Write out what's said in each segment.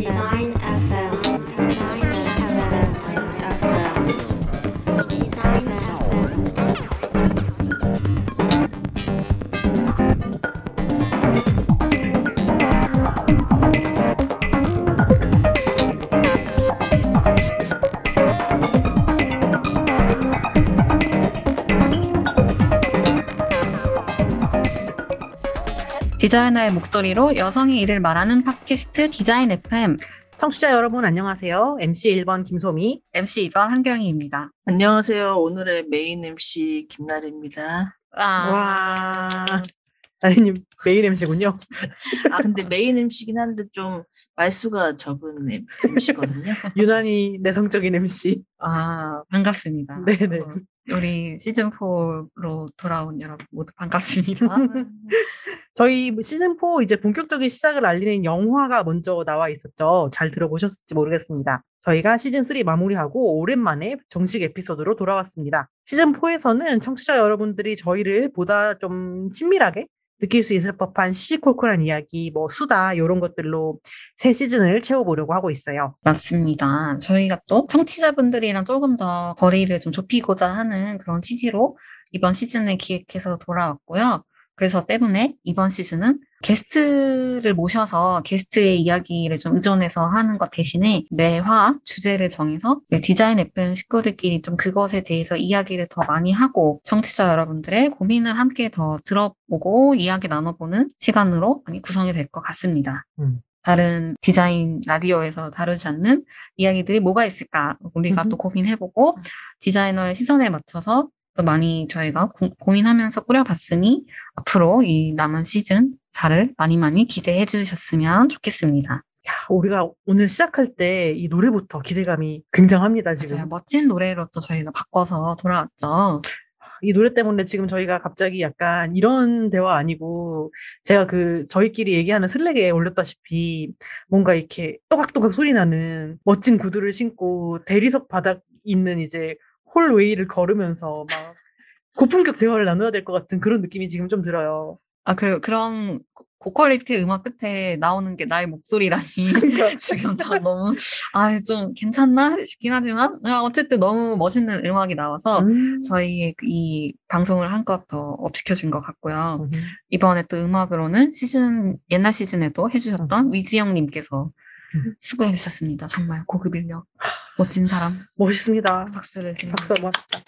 Design FM. 디자이너의 목소리로 여성의 일을 말하는 팟캐스트 디자인 FM 청취자 여러분 안녕하세요. MC 1번 김소미. MC 2번 한경희입니다. 안녕하세요. 오늘의 main MC 김나래입니다. 와, 와. 나래님 main MC군요. 아 근데 main MC긴 한데 좀 말수가 적은 MC거든요. 유난히 내성적인 MC. 아, 반갑습니다. 네네. 어, 우리 시즌 4로 돌아온 여러분 모두 반갑습니다. 저희 시즌 4 이제 본격적인 시작을 알리는 영화가 먼저 나와 있었죠. 잘 들어보셨을지 모르겠습니다. 저희가 시즌 3 마무리하고 오랜만에 정식 에피소드로 돌아왔습니다. 시즌 4에서는 청취자 여러분들이 저희를 보다 좀 친밀하게 느낄 수 있을 법한 시시콜콜한 이야기, 뭐 수다 이런 것들로 새 시즌을 채워보려고 하고 있어요. 맞습니다. 저희가 또 청취자분들이랑 조금 더 거리를 좀 좁히고자 하는 그런 취지로 이번 시즌을 기획해서 돌아왔고요. 그래서 때문에 이번 시즌은 게스트를 모셔서 게스트의 이야기를 좀 의존해서 하는 것 대신에 매화 주제를 정해서 디자인 FM 식구들끼리 좀 그것에 대해서 이야기를 더 많이 하고 청취자 여러분들의 고민을 함께 더 들어보고 이야기 나눠보는 시간으로 많이 구성이 될 것 같습니다. 음. 다른 디자인 라디오에서 다루지 않는 이야기들이 뭐가 있을까 우리가 또 고민해보고 디자이너의 시선에 맞춰서 또 많이 저희가 고, 고민하면서 꾸려봤으니 앞으로 이 남은 시즌 4를 많이 많이 기대해 주셨으면 좋겠습니다. 야, 우리가 오늘 시작할 때 이 노래부터 기대감이 굉장합니다, 지금. 맞아요. 멋진 노래로 또 저희가 바꿔서 돌아왔죠. 이 노래 때문에 지금 저희가 갑자기 약간 이런 대화 아니고 제가 그 저희끼리 얘기하는 슬랙에 올렸다시피 뭔가 이렇게 또각또각 소리 나는 멋진 구두를 신고 대리석 바닥 있는 이제 홀웨이를 걸으면서 막 고품격 대화를 나눠야 될 것 같은 그런 느낌이 지금 좀 들어요. 아, 그리고 그런 고퀄리티 음악 끝에 나오는 게 나의 목소리라니. 그러니까 지금 다 너무, 아, 좀 괜찮나 싶긴 하지만, 아, 어쨌든 너무 멋있는 음악이 나와서 음. 저희의 그이 방송을 한껏 더 업시켜준 것 같고요. 음. 이번에 또 음악으로는 시즌, 옛날 시즌에도 해주셨던 위지영님께서 음. 수고해 주셨습니다. 정말 고급 인력. 멋진 사람. 멋있습니다. 박수를 드립니다. 박수 한번 합시다.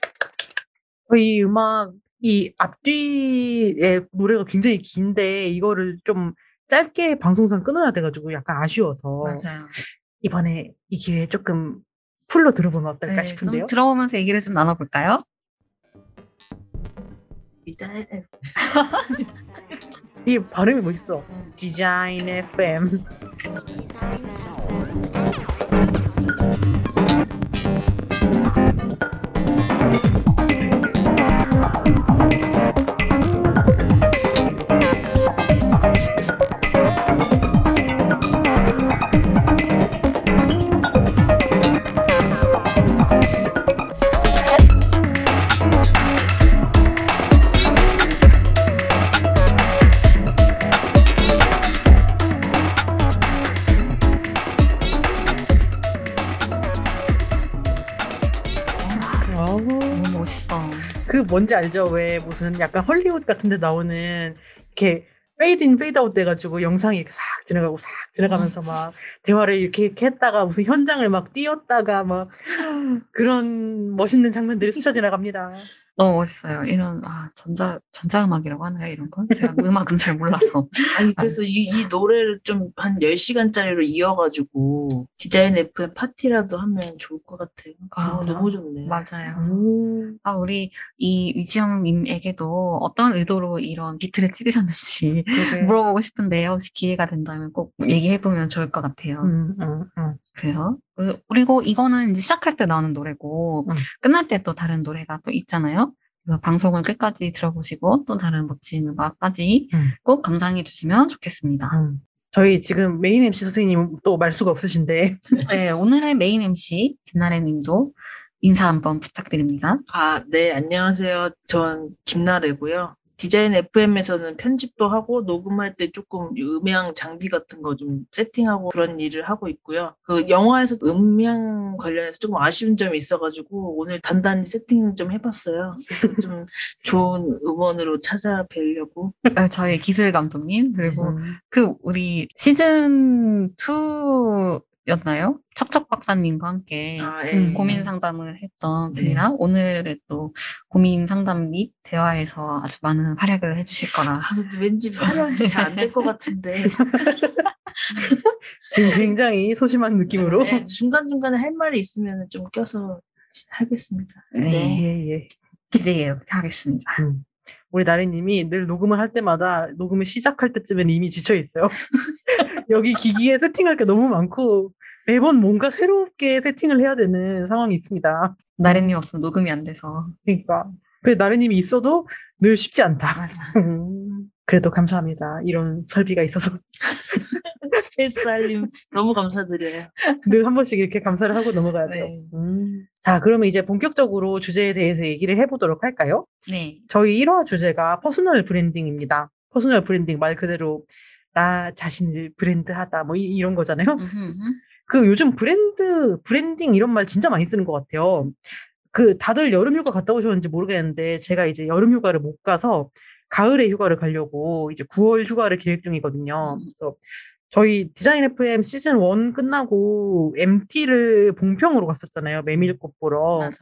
저희 음악 이 앞뒤의 노래가 굉장히 긴데 이거를 좀 짧게 방송상 끊어야 돼가지고 약간 아쉬워서 맞아요. 이번에 이 기회에 조금 풀로 들어보면 어떨까 네, 싶은데요. 좀 들어보면서 얘기를 좀 나눠볼까요? 디자인 이 발음이 멋있어. 디자인 FM. 어우, 뭔지 알죠? 왜 무슨 약간 헐리우드 같은 데 나오는 이렇게 페이드 인 페이드 아웃 돼가지고 영상이 이렇게 싹 지나가고 싹 지나가면서 막 대화를 이렇게, 이렇게 했다가 무슨 현장을 막 띄웠다가 막 그런 멋있는 장면들이 스쳐 지나갑니다. 너무 멋있어요. 이런, 아, 전자, 전자음악이라고 하나요? 이런 건? 제가 음악은 잘 몰라서. 아니 그래서 이, 이 노래를 좀 한 10시간짜리로 이어가지고 디자인 FM 파티라도 하면 좋을 것 같아요. 아, 아, 너무 좋네. 맞아요. 음. 아, 우리 이 위지영님에게도 어떤 의도로 이런 비트를 찍으셨는지 그러게. 물어보고 싶은데 혹시 기회가 된다면 꼭 얘기해보면 좋을 것 같아요. 음, 음, 음. 그래서 그- 그리고 이거는 이제 시작할 때 나오는 노래고 음. 끝날 때 또 다른 노래가 또 있잖아요. 그래서 방송을 끝까지 들어보시고 또 다른 멋진 음악까지 음. 꼭 감상해 주시면 좋겠습니다. 음. 저희 지금 main MC 선생님 또 말수가 없으신데 네, 오늘의 main MC 김나래 님도 인사 한번 부탁드립니다. 아, 네, 안녕하세요. 전 김나래고요. 디자인 FM에서는 편집도 하고 녹음할 때 조금 음향 장비 같은 거 좀 세팅하고 그런 일을 하고 있고요. 그 영화에서 음향 관련해서 조금 아쉬운 점이 있어가지고 오늘 단단히 세팅을 좀 해봤어요. 그래서 좀 좋은 음원으로 찾아뵈려고. 어, 저희 기술 감독님 그리고 음. 그 우리 시즌 2 였나요? 척척 박사님과 함께 아, 예. 음, 고민 상담을 했던 네. 분이라 오늘 또 고민 상담 및 대화에서 아주 많은 활약을 해주실 거라. 아, 왠지 활용이 잘 안 될 것 같은데. 지금 굉장히 소심한 느낌으로. 네, 중간중간에 할 말이 있으면 좀 껴서 하겠습니다. 네. 예, 예. 기대해 하겠습니다. 음. 우리 나리님이 늘 녹음을 할 때마다 녹음을 시작할 때쯤엔 이미 지쳐 있어요. 여기 기기에 세팅할 게 너무 많고 매번 뭔가 새롭게 세팅을 해야 되는 상황이 있습니다. 나래님 없으면 녹음이 안 돼서. 그러니까 그 나래님이 있어도 늘 쉽지 않다. 맞아. 음, 그래도 감사합니다. 이런 설비가 있어서 스페이스 알림 너무 감사드려요. 늘 한 번씩 이렇게 감사를 하고 넘어가야죠. 네. 음. 자, 그러면 이제 본격적으로 주제에 대해서 얘기를 해보도록 할까요? 네. 저희 1화 주제가 personal branding입니다. personal branding 말 그대로 나 자신을 브랜드하다 뭐 이, 런 거잖아요. 음흠. 그 요즘 브랜드 브랜딩 이런 말 진짜 많이 쓰는 것 같아요. 그 다들 여름 휴가 갔다 오셨는지 모르겠는데 제가 이제 여름 휴가를 못 가서 가을에 휴가를 가려고 이제 9월 휴가를 계획 중이거든요. 음. 그래서 저희 디자인 FM 시즌 1 끝나고 MT를 봉평으로 갔었잖아요. 메밀꽃 보러. 맞아요.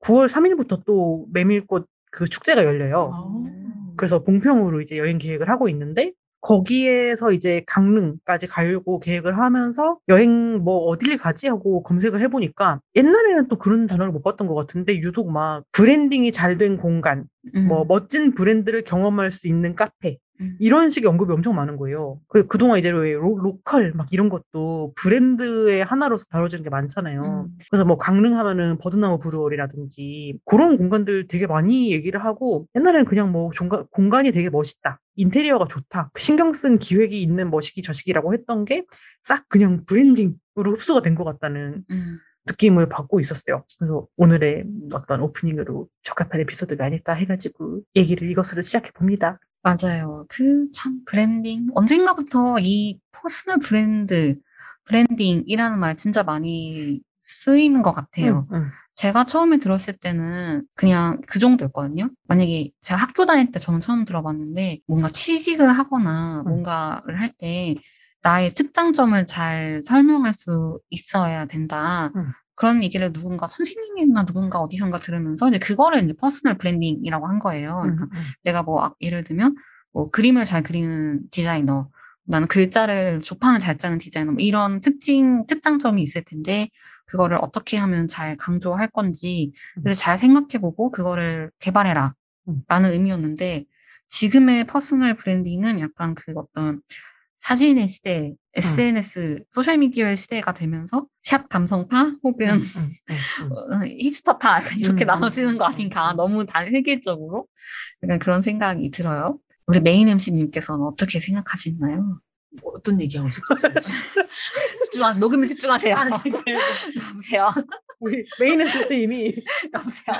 9월 3일부터 또 메밀꽃 그 축제가 열려요. 음. 그래서 봉평으로 이제 여행 계획을 하고 있는데 거기에서 이제 강릉까지 가려고 계획을 하면서 여행 뭐 어딜 가지 하고 검색을 해보니까 옛날에는 또 그런 단어를 못 봤던 것 같은데 유독 막 branding이 잘 된 공간, 음. 뭐 멋진 브랜드를 경험할 수 있는 카페 음. 이런 식의 언급이 엄청 많은 거예요. 그 그동안 이제 왜 로, local 막 이런 것도 브랜드의 하나로서 다뤄지는 게 많잖아요. 음. 그래서 뭐 강릉 하면은 버드나무 브루어리라든지 그런 공간들 되게 많이 얘기를 하고 옛날에는 그냥 뭐 종가, 공간이 되게 멋있다. 인테리어가 좋다. 신경 쓴 기획이 있는 머시기 저시기라고 했던 게 싹 그냥 branding으로 흡수가 된 것 같다는 음. 느낌을 받고 있었어요. 그래서 오늘의 어떤 오프닝으로 적합한 에피소드가 아닐까 해가지고 얘기를 이것으로 시작해 봅니다. 맞아요. 그 참 브랜딩 언젠가부터 이 personal brand branding이라는 말 진짜 많이 쓰이는 것 같아요. 응, 응. 제가 처음에 들었을 때는 그냥 그 정도였거든요. 만약에 제가 학교 다닐 때 저는 처음 들어봤는데 뭔가 취직을 하거나 음. 뭔가를 할 때 나의 특장점을 잘 설명할 수 있어야 된다. 음. 그런 얘기를 누군가 선생님이나 누군가 어디선가 들으면서 이제 그거를 이제 personal branding이라고 한 거예요. 응, 그러니까 응. 내가 뭐 아, 예를 들면 뭐 그림을 잘 그리는 디자이너, 나는 글자를 조판을 잘 짜는 디자이너 뭐 이런 특징 특장점이 있을 텐데 그거를 어떻게 하면 잘 강조할 건지 를잘 생각해보고 그거를 개발해라 음. 라는 의미였는데 지금의 personal branding은 약간 그 어떤 사진의 시대, SNS, 소셜미디어의 시대가 되면서 샵 감성파 혹은 응, 응, 응, 응. 어, hipster파 이렇게 음, 나눠지는 거 음, 아닌가 음. 너무 다 획일적으로 약간 그런 생각이 들어요. 우리 main MC님께서는 어떻게 생각하시나요? 어떤 얘기하고? 집중, 녹음에 집중하세요. 아니, 여보세요. 우리 main MC 이미 여보세요.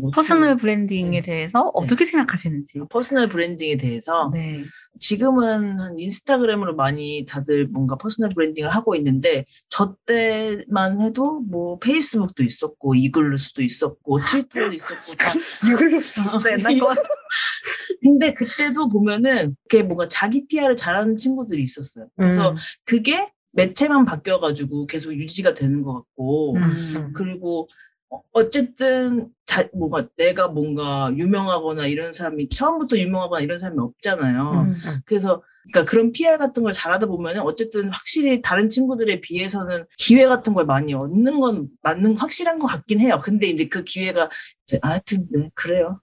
뭐 퍼스널 브랜딩에 네. 대해서 어떻게 생각하시는지. personal branding에 대해서 네. 지금은 한 인스타그램으로 많이 다들 뭔가 personal branding을 하고 있는데 저 때만 해도 뭐 페이스북도 있었고 이글루스도 있었고 트위터도 있었고 다 이걸로 진짜 옛날 거. 근데 그때도 보면은 그게 뭔가 자기 PR을 잘하는 친구들이 있었어요. 그래서 음, 그게 매체만 바뀌어가지고 계속 유지가 되는 것 같고 음. 그리고 어- 어쨌든 자, 뭔가 내가 뭔가 유명하거나 이런 사람이 처음부터 유명하거나 이런 사람이 없잖아요. 음, 음. 그래서 그러니까 그런 PR 같은 걸 잘하다 보면은 어쨌든 확실히 다른 친구들에 비해서는 기회 같은 걸 많이 얻는 건 맞는 확실한 것 같긴 해요. 근데 이제 그 기회가 네, 하여튼 네, 그래요.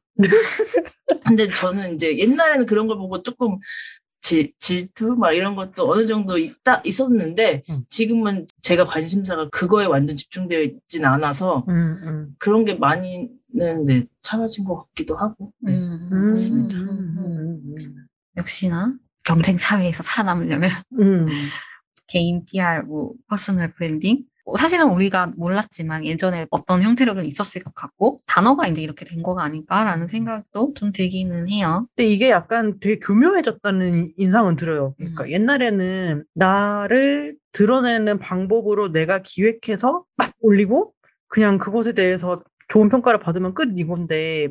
근데 저는 이제 옛날에는 그런 걸 보고 조금 질, 질투 막 이런 것도 어느 정도 있다 있었는데 음. 지금은 제가 관심사가 그거에 완전 집중되어 있진 않아서 음, 음. 그런 게 많이는 네, 사라진 것 같기도 하고. 네. 음, 음, 맞습니다. 음, 음, 음. 음, 역시나 경쟁 사회에서 살아남으려면 음. 개인 PR, 뭐 personal branding 뭐 사실은 우리가 몰랐지만 예전에 어떤 형태로는 있었을 것 같고 단어가 이제 이렇게 된 거가 아닐까라는 생각도 좀 들기는 해요. 근데 이게 약간 되게 교묘해졌다는 인상은 들어요. 그러니까 음. 옛날에는 나를 드러내는 방법으로 내가 기획해서 막 올리고 그냥 그것에 대해서 좋은 평가를 받으면 끝 이건데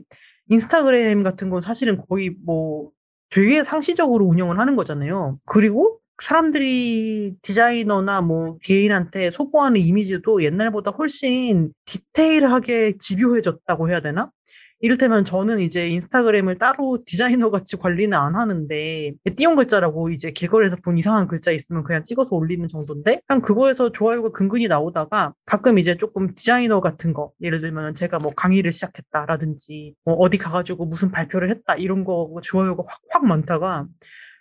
인스타그램 같은 건 사실은 거의 뭐 되게 상시적으로 운영을 하는 거잖아요. 그리고 사람들이 디자이너나 뭐 개인한테 소구하는 이미지도 옛날보다 훨씬 디테일하게 집요해졌다고 해야 되나? 이를테면 저는 이제 인스타그램을 따로 디자이너 같이 관리는 안 하는데 띄운 글자라고 이제 길거리에서 본 이상한 글자 있으면 그냥 찍어서 올리는 정도인데 그냥 그거에서 좋아요가 근근히 나오다가 가끔 이제 조금 디자이너 같은 거 예를 들면 제가 뭐 강의를 시작했다라든지 뭐 어디 가가지고 무슨 발표를 했다 이런 거 좋아요가 확 확 많다가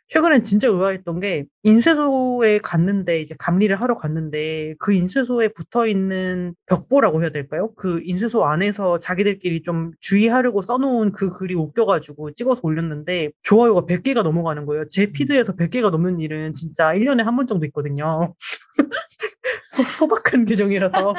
최근엔 진짜 의아했던 게 인쇄소에 갔는데 이제 감리를 하러 갔는데 그 인쇄소에 붙어 있는 벽보라고 해야 될까요? 그 인쇄소 안에서 자기들끼리 좀 주의하려고 써놓은 그 글이 웃겨가지고 찍어서 올렸는데 좋아요가 100개가 넘어가는 거예요. 제 피드에서 100개가 넘는 일은 진짜 1년에 한 번 정도 있거든요. 소, 소박한 계정이라서.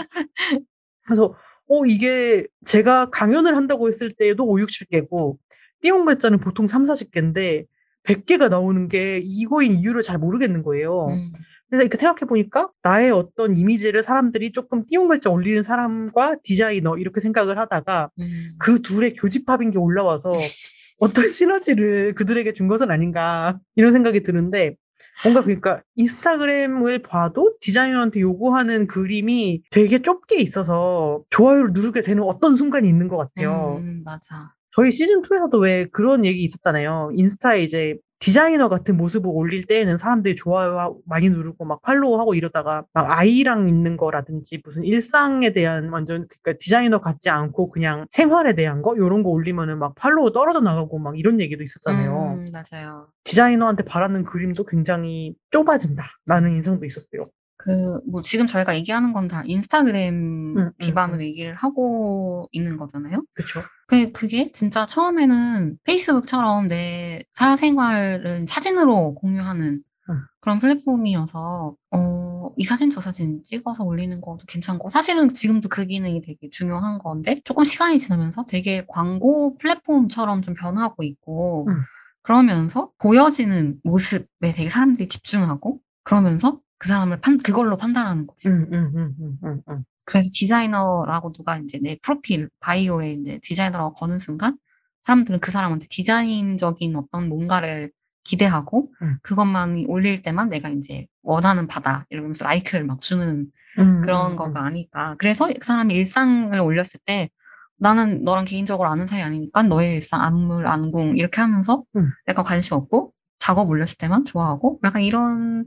그래서 어 이게 제가 강연을 한다고 했을 때에도 5, 60개고 띄운 글자는 보통 3, 40개인데 100개가 나오는 게 이거인 이유를 잘 모르겠는 거예요. 음. 그래서 이렇게 생각해 보니까 나의 어떤 이미지를 사람들이 조금 띄운 글자 올리는 사람과 디자이너 이렇게 생각을 하다가 음. 그 둘의 교집합인 게 올라와서 어떤 시너지를 그들에게 준 것은 아닌가 이런 생각이 드는데 뭔가 그러니까 인스타그램을 봐도 디자이너한테 요구하는 그림이 되게 좁게 있어서 좋아요를 누르게 되는 어떤 순간이 있는 것 같아요. 음, 맞아. 저희 시즌2에서도 왜 그런 얘기 있었잖아요. 인스타에 이제 디자이너 같은 모습을 올릴 때에는 사람들이 좋아요 많이 누르고 막 팔로우하고 이러다가 막 아이랑 있는 거라든지 무슨 일상에 대한 완전 그러니까 디자이너 같지 않고 그냥 생활에 대한 거 이런 거 올리면은 막 팔로우 떨어져 나가고 막 이런 얘기도 있었잖아요. 음, 맞아요. 디자이너한테 바라는 그림도 굉장히 좁아진다라는 인상도 있었어요. 그, 뭐, 지금 저희가 얘기하는 건 다 인스타그램 음, 기반으로 얘기를 하고 있는 거잖아요. 그렇죠? 그, 그게 진짜 처음에는 페이스북처럼 내 사생활을 사진으로 공유하는 음. 그런 플랫폼이어서, 어, 이 사진 저 사진 찍어서 올리는 것도 괜찮고, 사실은 지금도 그 기능이 되게 중요한 건데, 조금 시간이 지나면서 되게 광고 플랫폼처럼 좀 변하고 있고, 음. 그러면서 보여지는 모습에 되게 사람들이 집중하고, 그러면서 그 사람을 판, 그걸로 판단하는 거지. 음, 음. 그래서 디자이너라고 누가 이제 내 프로필, 바이오에 이제 디자이너라고 거는 순간 사람들은 그 사람한테 디자인적인 어떤 뭔가를 기대하고 음. 그것만 올릴 때만 내가 이제 원하는 바다 이러면서 라이크를 막 주는 음, 그런 음, 거가 아닐까. 그래서 그 사람이 일상을 올렸을 때 나는 너랑 개인적으로 아는 사이 아니니까 너의 일상, 안물, 안궁 이렇게 하면서 음. 약간 관심 없고 작업 올렸을 때만 좋아하고 약간 이런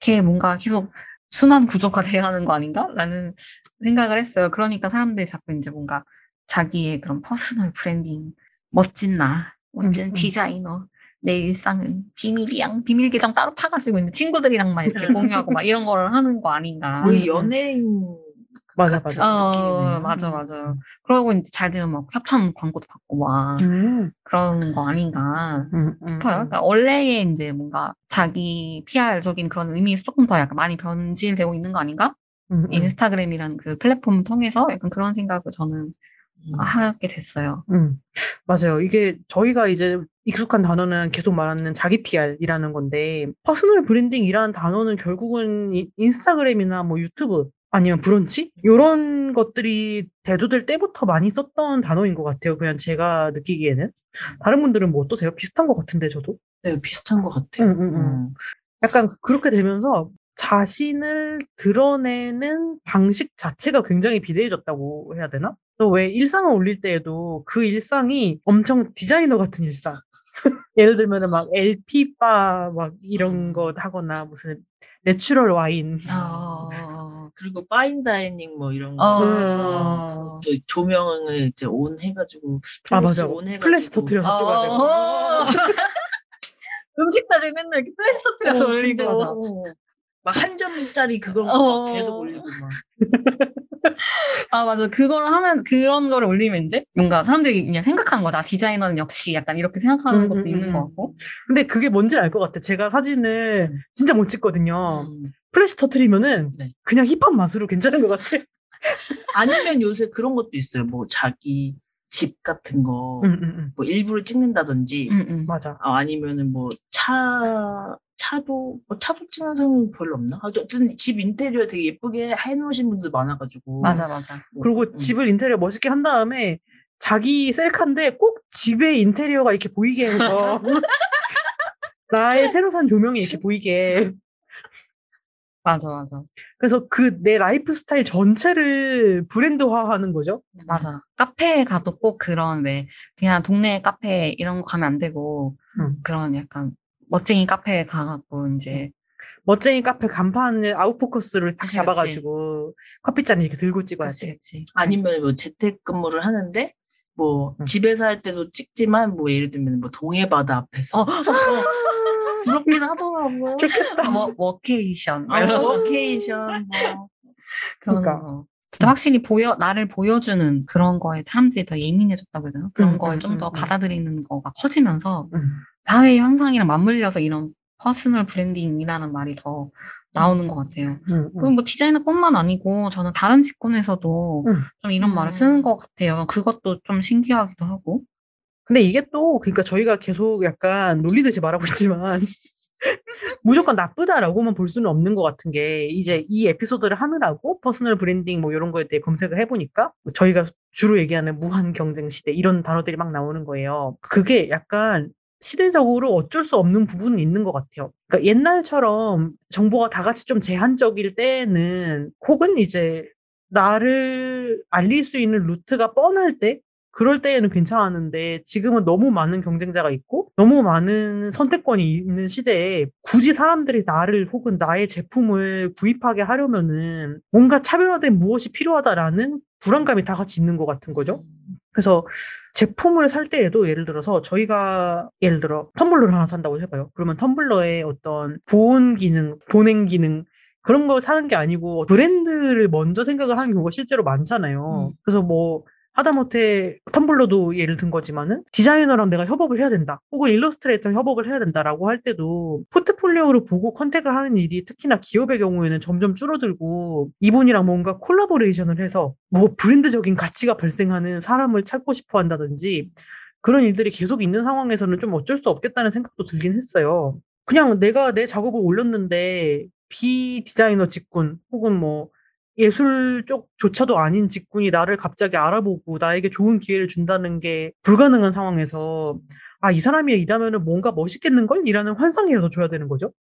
게 뭔가 계속 순환 구조가 돼야 하는 거 아닌가? 라는 생각을 했어요. 그러니까 사람들이 자꾸 이제 뭔가 자기의 그런 personal branding, 멋진 나, 멋진 음, 음. 디자이너, 내 일상은 비밀이야. 비밀 계정 따로 파가지고 있는 친구들이랑만 이렇게 공유하고 막 이런 거를 하는 거 아닌가. 거의 음, 음. 연예인 맞아, 같은 맞아. 어, 느낌이네요. 맞아, 맞아. 그러고 이제 잘 되면 막 협찬 광고도 받고 막 음, 그러는 거 아닌가 음, 음, 싶어요. 음. 그러니까 원래의 이제 뭔가 자기 PR적인 그런 의미에서 조금 더 약간 많이 변질되고 있는 거 아닌가? 음, 음. 인스타그램이라는 그 플랫폼을 통해서 약간 그런 생각을 저는 음. 하게 됐어요. 음, 맞아요. 이게 저희가 이제 익숙한 단어는 계속 말하는 자기 PR이라는 건데, personal branding이라는 단어는 결국은 이- 인스타그램이나 뭐 유튜브 아니면 브런치? 이런 것들이 대두될 때부터 많이 썼던 단어인 것 같아요. 그냥 제가 느끼기에는. 다른 분들은 뭐 어떠세요? 비슷한 것 같은데, 저도? 네, 비슷한 것 같아요. 음, 음, 음. 약간 그렇게 되면서 자신을 드러내는 방식 자체가 굉장히 비대해졌다고 해야 되나? 또 왜 일상을 올릴 때에도 그 일상이 엄청 디자이너 같은 일상. 예를 들면은 막 LP바 막 이런 거 하거나 무슨 natural wine. 어, 그리고 fine dining 뭐 이런 거. 어, 또 조명을 이제 on 해가지고 아, 맞아. on 해가지고 플래시 터트려서 찍어야 되고. 어. 음식 사진 맨날 이렇게 플래시 터트려서 어, 올리고. 근데 어, 막한 점짜리 그거 어. 막 계속 올리고 막. 아, 맞아. 그걸 하면, 그런 거를 올리면 이제 뭔가 사람들이 그냥 생각하는 거다. 디자이너는 역시 약간 이렇게 생각하는 음, 것도 음, 있는 음. 것 같고. 근데 그게 뭔지 알 것 같아. 제가 사진을 진짜 못 찍거든요. 음. 플래시 터트리면은 네. 그냥 힙한 맛으로 괜찮은 것 같아. 아니면 요새 그런 것도 있어요. 뭐 자기 집 같은 거, 응, 응, 응. 뭐 일부러 찍는다든지, 음, 음. 맞아. 어, 아니면은 뭐 차, 차도, 뭐 차도 찍는 사람은 별로 없나? 어쨌든 집 인테리어 되게 예쁘게 해놓으신 분들 많아가지고. 맞아, 맞아. 뭐, 그리고 음. 집을 인테리어 멋있게 한 다음에 자기 셀카인데 꼭 집의 인테리어가 이렇게 보이게 해서 나의 새로 산 조명이 이렇게 보이게. 맞아, 맞아. 그래서 그 내 라이프 스타일 전체를 브랜드화 하는 거죠. 맞아. 카페에 가도 꼭 그런 왜 그냥 동네 카페 이런 거 가면 안 되고 응. 그런 약간 멋쟁이 카페에 가갖고 이제 멋쟁이 카페 간판을 아웃포커스를 딱 그치, 잡아가지고 커피잔 이렇게 들고 그치 찍어야지. 그치. 아니면 뭐 재택근무를 하는데, 뭐 응. 집에서 할 때도 찍지만, 뭐 예를 들면 뭐 동해바다 앞에서. 어, 부럽긴 하더라고요. 좋겠다. 워, 워케이션 아. 워케이션, 뭐. 그런 그러니까. 거. 진짜 확실히 보여 나를 보여주는 그런 거에 사람들이 더 예민해졌다고 해야 되나? 그런 음, 거에 음, 좀더 음, 음. 받아들이는 거가 커지면서 음. 사회 현상이랑 맞물려서 이런 personal branding이라는 말이 더 나오는 것 같아요. 음, 그리고 뭐 디자이너뿐만 아니고 저는 다른 직군에서도 음. 좀 이런 음. 말을 쓰는 것 같아요. 그것도 좀 신기하기도 하고. 근데 이게 또 그러니까 저희가 계속 약간 놀리듯이 말하고 있지만 무조건 나쁘다라고만 볼 수는 없는 것 같은 게 이제 이 에피소드를 하느라고 personal branding 뭐 이런 거에 대해 검색을 해보니까 저희가 주로 얘기하는 무한 경쟁 시대 이런 단어들이 막 나오는 거예요. 그게 약간 시대적으로 어쩔 수 없는 부분은 있는 것 같아요. 그러니까 옛날처럼 정보가 다 같이 좀 제한적일 때는 혹은 이제 나를 알릴 수 있는 루트가 뻔할 때 그럴 때에는 괜찮았는데 지금은 너무 많은 경쟁자가 있고 너무 많은 선택권이 있는 시대에 굳이 사람들이 나를 혹은 나의 제품을 구입하게 하려면은 뭔가 차별화된 무엇이 필요하다라는 불안감이 다 같이 있는 것 같은 거죠. 그래서 제품을 살 때에도 예를 들어서 저희가 예를 들어 텀블러를 하나 산다고 해봐요. 그러면 텀블러의 어떤 보온 기능, 보냉 기능 그런 걸 사는 게 아니고 브랜드를 먼저 생각을 하는 경우가 실제로 많잖아요. 음. 그래서 뭐 하다못해 텀블러도 예를 든 거지만은 디자이너랑 내가 협업을 해야 된다. 혹은 일러스트레이터 협업을 해야 된다라고 할 때도 포트폴리오를 보고 contact을 하는 일이 특히나 기업의 경우에는 점점 줄어들고 이분이랑 뭔가 collaboration을 해서 뭐 브랜드적인 가치가 발생하는 사람을 찾고 싶어 한다든지 그런 일들이 계속 있는 상황에서는 좀 어쩔 수 없겠다는 생각도 들긴 했어요. 그냥 내가 내 작업을 올렸는데 비디자이너 직군 혹은 뭐 예술 쪽조차도 아닌 직군이 나를 갑자기 알아보고 나에게 좋은 기회를 준다는 게 불가능한 상황에서 아, 이 사람이 일하면은 뭔가 멋있겠는걸? 이라는 환상이라도 줘야 되는 거죠.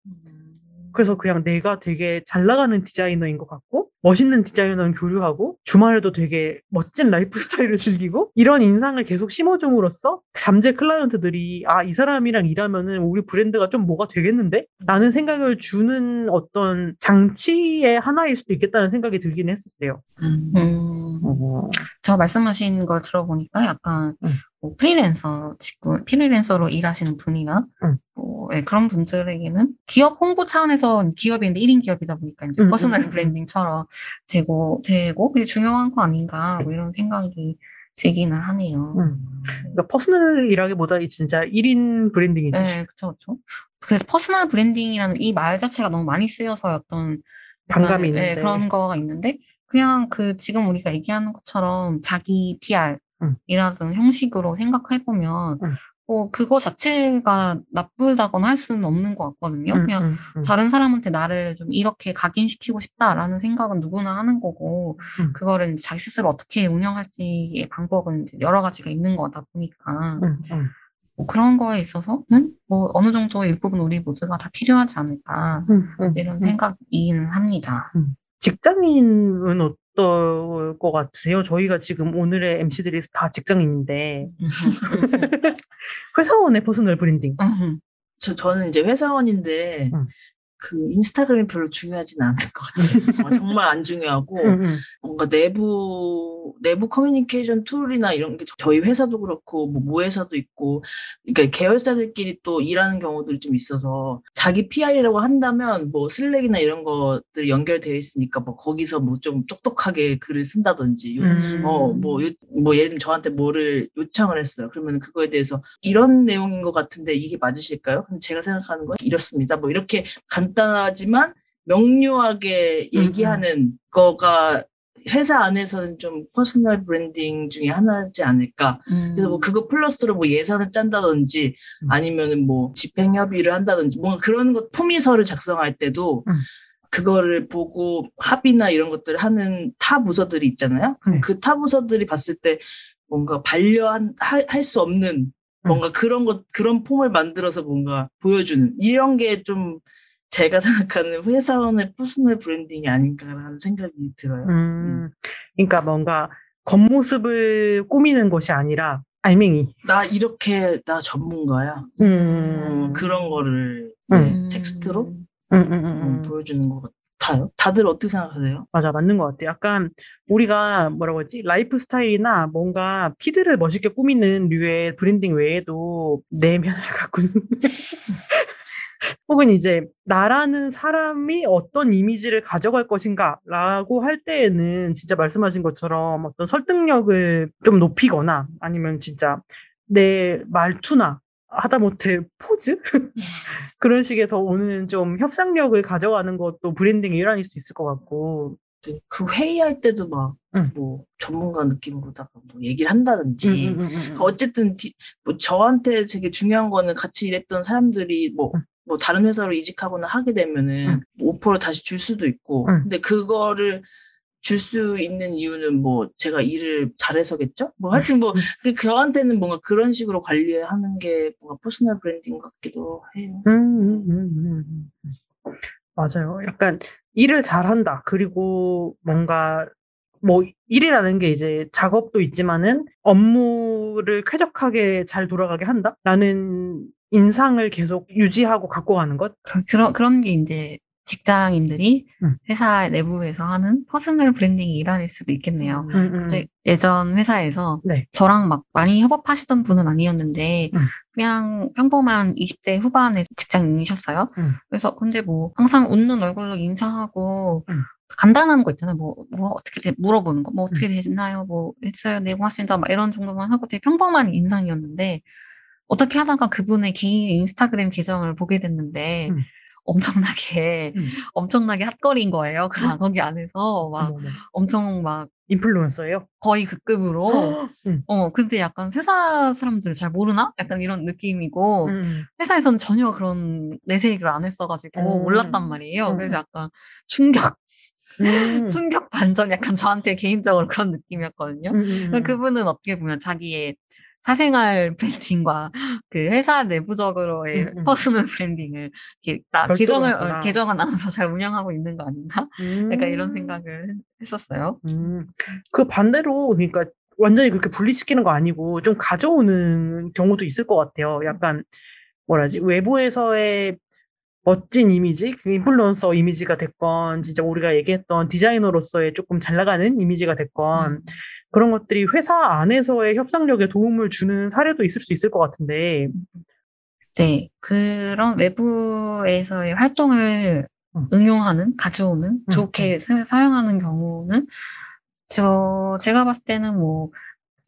그래서 그냥 내가 되게 잘 나가는 디자이너인 것 같고, 멋있는 디자이너는 교류하고, 주말에도 되게 멋진 lifestyle을 즐기고, 이런 인상을 계속 심어줌으로써 잠재 클라이언트들이, 아, 이 사람이랑 일하면은 우리 브랜드가 좀 뭐가 되겠는데? 라는 생각을 주는 어떤 장치의 하나일 수도 있겠다는 생각이 들긴 했었어요. 음. 음, 저 말씀하신 걸 들어보니까 약간 음. 뭐 프리랜서 직군, 프리랜서로 일하시는 분이나 음. 뭐 예, 그런 분들에게는 기업 홍보 차원에서 기업인데 1인 기업이다 보니까 이제 음, personal. branding처럼 되고 되고 그게 중요한 거 아닌가 뭐 이런 생각이 들기는 하네요. 음. 그러니까 personal이라기보다 이 진짜 1인 branding이지. 네, 그쵸. 그래서 personal branding이라는 이 말 자체가 너무 많이 쓰여서 어떤 반감이 있는데. 네, 그런 거가 있는데 그냥 그 지금 우리가 얘기하는 것처럼 자기 PR 음. 이라는 형식으로 생각해 보면 음. 뭐 그거 자체가 나쁘다거나 할 수는 없는 것 같거든요. 음, 그냥 음, 음. 다른 사람한테 나를 좀 이렇게 각인시키고 싶다라는 생각은 누구나 하는 거고 음. 그거를 자기 스스로 어떻게 운영할지의 방법은 이제 여러 가지가 있는 거다 보니까 음, 음. 뭐 그런 거에 있어서는 뭐 어느 정도 일부분 우리 모두가 다 필요하지 않을까 음, 음, 이런 음. 생각이기는 합니다. 직장인은 어떨 것 같으세요? 저희가 지금 오늘의 MC들이 다 직장인인데 회사원의 personal branding. 음, 저, 저는 이제 회사원인데, 음. 그 인스타그램이 별로 중요하진 않은 것 같아요. 어, 정말 안 중요하고, 음, 음. 뭔가 내부, 내부 커뮤니케이션 툴이나 이런 게 저희 회사도 그렇고, 뭐, 모회사도 있고, 그러니까 계열사들끼리 또 일하는 경우들이 좀 있어서, 자기 PR이라고 한다면, 뭐, 슬랙이나 이런 것들이 연결되어 있으니까, 뭐, 거기서 뭐 좀 똑똑하게 글을 쓴다든지, 요- 음. 어, 뭐, 요, 뭐, 예를 들면 저한테 뭐를 요청을 했어요. 그러면 그거에 대해서 이런 내용인 것 같은데 이게 맞으실까요? 그럼 제가 생각하는 건 이렇습니다. 뭐, 이렇게 간단하지만 명료하게 음, 얘기하는 거가 회사 안에서는 좀 personal branding 중에 하나지 않을까. 음. 그래서 뭐 그거 플러스로 뭐 예산을 짠다든지 음. 아니면은 뭐 집행 협의를 한다든지 뭔가 그런 것 품의서를 작성할 때도 음. 그거를 보고 합의나 이런 것들을 하는 타 부서들이 있잖아요. 네. 그 타 부서들이 봤을 때 뭔가 반려한 할 수 없는 뭔가 그런 것 그런 폼을 만들어서 뭔가 보여주는 이런 게 좀 제가 생각하는 회사원의 personal branding이 아닌가라는 생각이 들어요. 음, 그러니까 뭔가 겉모습을 꾸미는 것이 아니라 알맹이. 나 이렇게 나 전문가야. 음, 어, 그런 거를 음. 네, 음. 텍스트로 음, 음, 음, 음, 음. 보여주는 것 같아요. 다들 어떻게 생각하세요? 맞아, 맞는 것 같아. 약간 우리가 뭐라고 하지? lifestyle이나 뭔가 feed를 멋있게 꾸미는 류의 브랜딩 외에도 내면을 가꾸는 혹은 이제 나라는 사람이 어떤 이미지를 가져갈 것인가라고 할 때에는 진짜 말씀하신 것처럼 어떤 설득력을 좀 높이거나 아니면 진짜 내 말투나 하다못해 포즈 그런 식에서 오는 좀 협상력을 가져가는 것도 branding의 일환일 수 있을 것 같고 네, 그 회의할 때도 막 뭐 응. 전문가 느낌으로다가 뭐 얘기를 한다든지 음, 음. 어쨌든 디- 뭐 저한테 되게 중요한 거는 같이 일했던 사람들이 뭐 응. 뭐 다른 회사로 이직하거나 하게 되면은 응. 뭐 오퍼를 다시 줄 수도 있고 응. 근데 그거를 줄 수 있는 이유는 뭐 제가 일을 잘해서겠죠? 뭐 하여튼 뭐 그 저한테는 뭔가 그런 식으로 관리하는 게 뭔가 personal branding 같기도 해요. 음, 음, 음, 음, 음. 맞아요. 약간 일을 잘한다. 그리고 뭔가 뭐 일이라는 게 이제 작업도 있지만은 업무를 쾌적하게 잘 돌아가게 한다라는 인상을 계속 유지하고 갖고 가는 것. 그- 그런, 그런 게 이제 직장인들이 음. 회사 내부에서 하는 personal branding의 일환일 수도 있겠네요. 음, 음. 근데 예전 회사에서 네. 저랑 막 많이 협업하시던 분은 아니었는데 음. 그냥 평범한 20대 후반의 직장인이셨어요. 음. 그래서 근데 뭐 항상 웃는 얼굴로 인사하고 음. 간단한 거 있잖아요. 뭐, 뭐 어떻게 돼? 물어보는 거. 뭐 음. 어떻게 되시나요? 뭐 했어요. 네, 고맙습니다. 막 이런 정도만 하고 되게 평범한 인상이었는데 어떻게 하다가 그분의 개인 인스타그램 계정을 보게 됐는데 음. 엄청나게 음. 엄청나게 핫거리인 거예요. 그 거기 안에서 막 어머, 어머. 엄청 막 인플루언서예요? 거의 그 급으로 음. 어 근데 약간 회사 사람들 잘 모르나? 약간 이런 느낌이고 음. 회사에서는 전혀 그런 내세익을 안 했어가지고 음. 몰랐단 말이에요. 음. 그래서 약간 충격 음. 충격 반전 약간 저한테 개인적으로 그런 느낌이었거든요. 음, 음, 음. 그분은 어떻게 보면 자기의 사생활 branding과 그 회사 내부적으로의 음, 음. personal branding을 이렇게 나 별도로 계정을. 어, 계정을 나눠서 잘 운영하고 있는 거 아닌가? 약간 이런 음. 생각을 했었어요. 음, 그 반대로, 그러니까 완전히 그렇게 분리시키는 거 아니고 좀 가져오는 경우도 있을 것 같아요. 약간, 뭐라지, 외부에서의 멋진 이미지, 그 인플루언서 이미지가 됐건, 진짜 우리가 얘기했던 디자이너로서의 조금 잘 나가는 이미지가 됐건, 음. 그런 것들이 회사 안에서의 협상력에 도움을 주는 사례도 있을 수 있을 것 같은데, 네, 그런 외부에서의 활동을 음. 응용하는, 가져오는, 음, 좋게 사- 사용하는 경우는, 저, 제가 봤을 때는 뭐,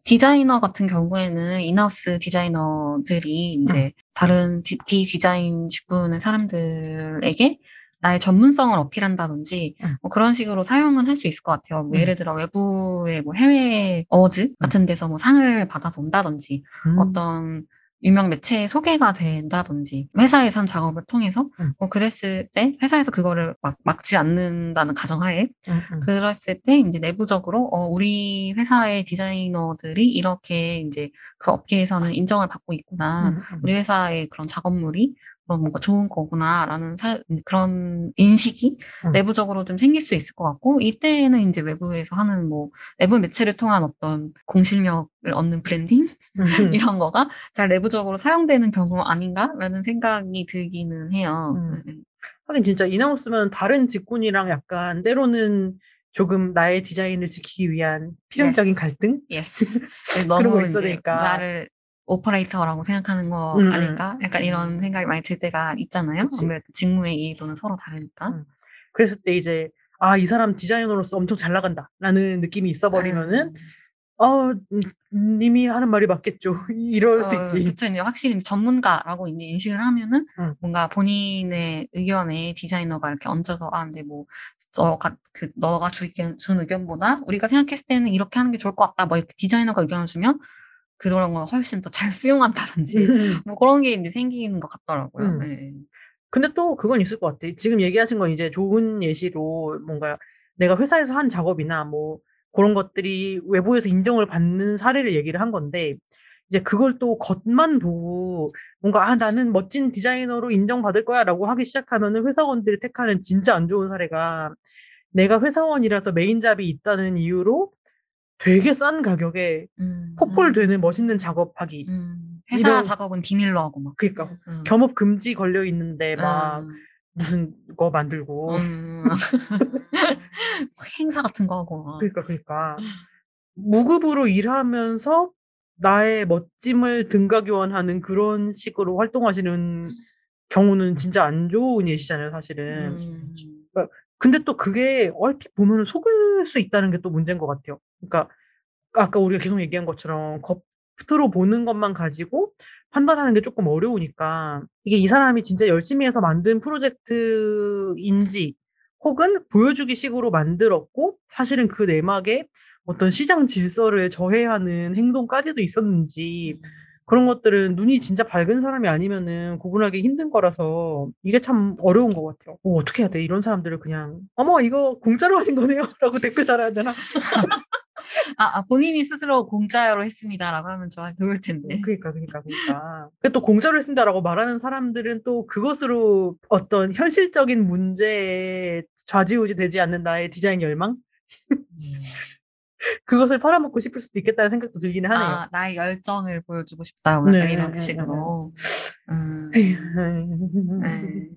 디자이너 같은 경우에는 인하우스 디자이너들이 이제 다른 디, 비디자인 직군의 사람들에게 나의 전문성을 어필한다든지 음. 뭐 그런 식으로 사용은 할 수 있을 것 같아요. 뭐 음. 예를 들어 외부의 뭐 해외 어워즈 같은 데서 뭐 상을 받아서 온다든지 음, 어떤 유명 매체에 소개가 된다든지 회사에서 한 작업을 통해서 음. 뭐 그랬을 때 회사에서 그거를 막 막지 않는다는 가정하에 음, 음. 그랬을 때 이제 내부적으로 어 우리 회사의 디자이너들이 이렇게 이제 그 업계에서는 인정을 받고 있구나 음, 음. 우리 회사의 그런 작업물이 그런 뭔가 좋은 거구나라는 사- 그런 인식이 음. 내부적으로 좀 생길 수 있을 것 같고 이때는 이제 외부에서 하는 뭐 외부 매체를 통한 어떤 공신력을 얻는 브랜딩 음. 이런 거가 잘 내부적으로 사용되는 경우 아닌가라는 생각이 들기는 해요. 음. 음. 하긴 진짜 in-house면 다른 직군이랑 약간 때로는 조금 나의 디자인을 지키기 위한 필연적인 Yes. 갈등? Yes. 그런 거 너무 있으니까. 나를 오퍼레이터라고 생각하는 거 음, 아닐까? 약간 이런 음. 생각이 많이 들 때가 있잖아요. 그치. 아무래도 직무의 이해도는 서로 다르니까. 음. 그랬을 때 이제 아, 이 사람 디자이너로서 엄청 잘 나간다. 라는 느낌이 있어 버리면은 음. 어, 음, 님이 하는 말이 맞겠죠. 이럴 수 어, 있지. 그쵸, 이제 확실히 전문가라고 이제 인식을 하면은 응. 뭔가 본인의 의견에 디자이너가 이렇게 얹어서 아, 근데 뭐 너가 그 너가 주 준 의견보다 우리가 생각했을 때는 이렇게 하는 게 좋을 것 같다. 뭐 이렇게 디자이너가 의견을 주면 그런 걸 훨씬 더 잘 수용한다든지 뭐 그런 게 이제 생기는 것 같더라고요. 음. 네. 근데 또 그건 있을 것 같아. 지금 얘기하신 건 이제 좋은 예시로 뭔가 내가 회사에서 한 작업이나 뭐 그런 것들이 외부에서 인정을 받는 사례를 얘기를 한 건데 이제 그걸 또 겉만 보고 뭔가 아 나는 멋진 디자이너로 인정받을 거야라고 하기 시작하면은 회사원들이 택하는 진짜 안 좋은 사례가 내가 회사원이라서 메인 잡이 있다는 이유로 되게 싼 가격에 음, 폭발되는 멋있는 작업하기. 음, 회사 이런- 작업은 비밀로 하고 막. 그러니까 음. 겸업 금지 걸려 있는데 막 음, 무슨 거 만들고 음. 행사 같은 거 하고. 막. 그러니까 그러니까 무급으로 일하면서 나의 멋짐을 등가 교환하는 그런 식으로 활동하시는 경우는 진짜 안 좋은 예시잖아요, 사실은. 음. 근데 또 그게 얼핏 보면 속을 수 있다는 게 또 문제인 것 같아요. 그러니까 아까 우리가 계속 얘기한 것처럼 겉으로 보는 것만 가지고 판단하는 게 조금 어려우니까 이게 이 사람이 진짜 열심히 해서 만든 프로젝트인지 혹은 보여주기 식으로 만들었고 사실은 그 내막에 어떤 시장 질서를 저해하는 행동까지도 있었는지 그런 것들은 눈이 진짜 밝은 사람이 아니면은 구분하기 힘든 거라서 이게 참 어려운 것 같아요. 어, 어떻게 해야 돼? 이런 사람들을 그냥 어머 이거 공짜로 하신 거네요? 라고 댓글 달아야 되나? 아, 아, 본인이 스스로 공짜로 했습니다라고 하면 좋아, 좋을 텐데. 그러니까 그러니까 그러니까. 근데 또 공짜로 했습니다라고 말하는 사람들은 또 그것으로 어떤 현실적인 문제에 좌지우지 되지 않는 나의 디자인 열망? 그것을 팔아먹고 싶을 수도 있겠다는 생각도 들기는 하네요. 아, 나의 열정을 보여주고 싶다. 뭐 네, 약간 네, 이런 네, 식으로. 음, 음. 네.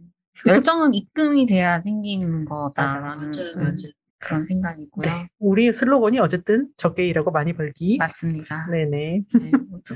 열정은 입금이 돼야 생기는 거다라는 맞아요, 음, 맞아요. 그런 생각이고요. 네. 우리 슬로건이 어쨌든 적게 일하고 많이 벌기. 맞습니다. 네네. 네.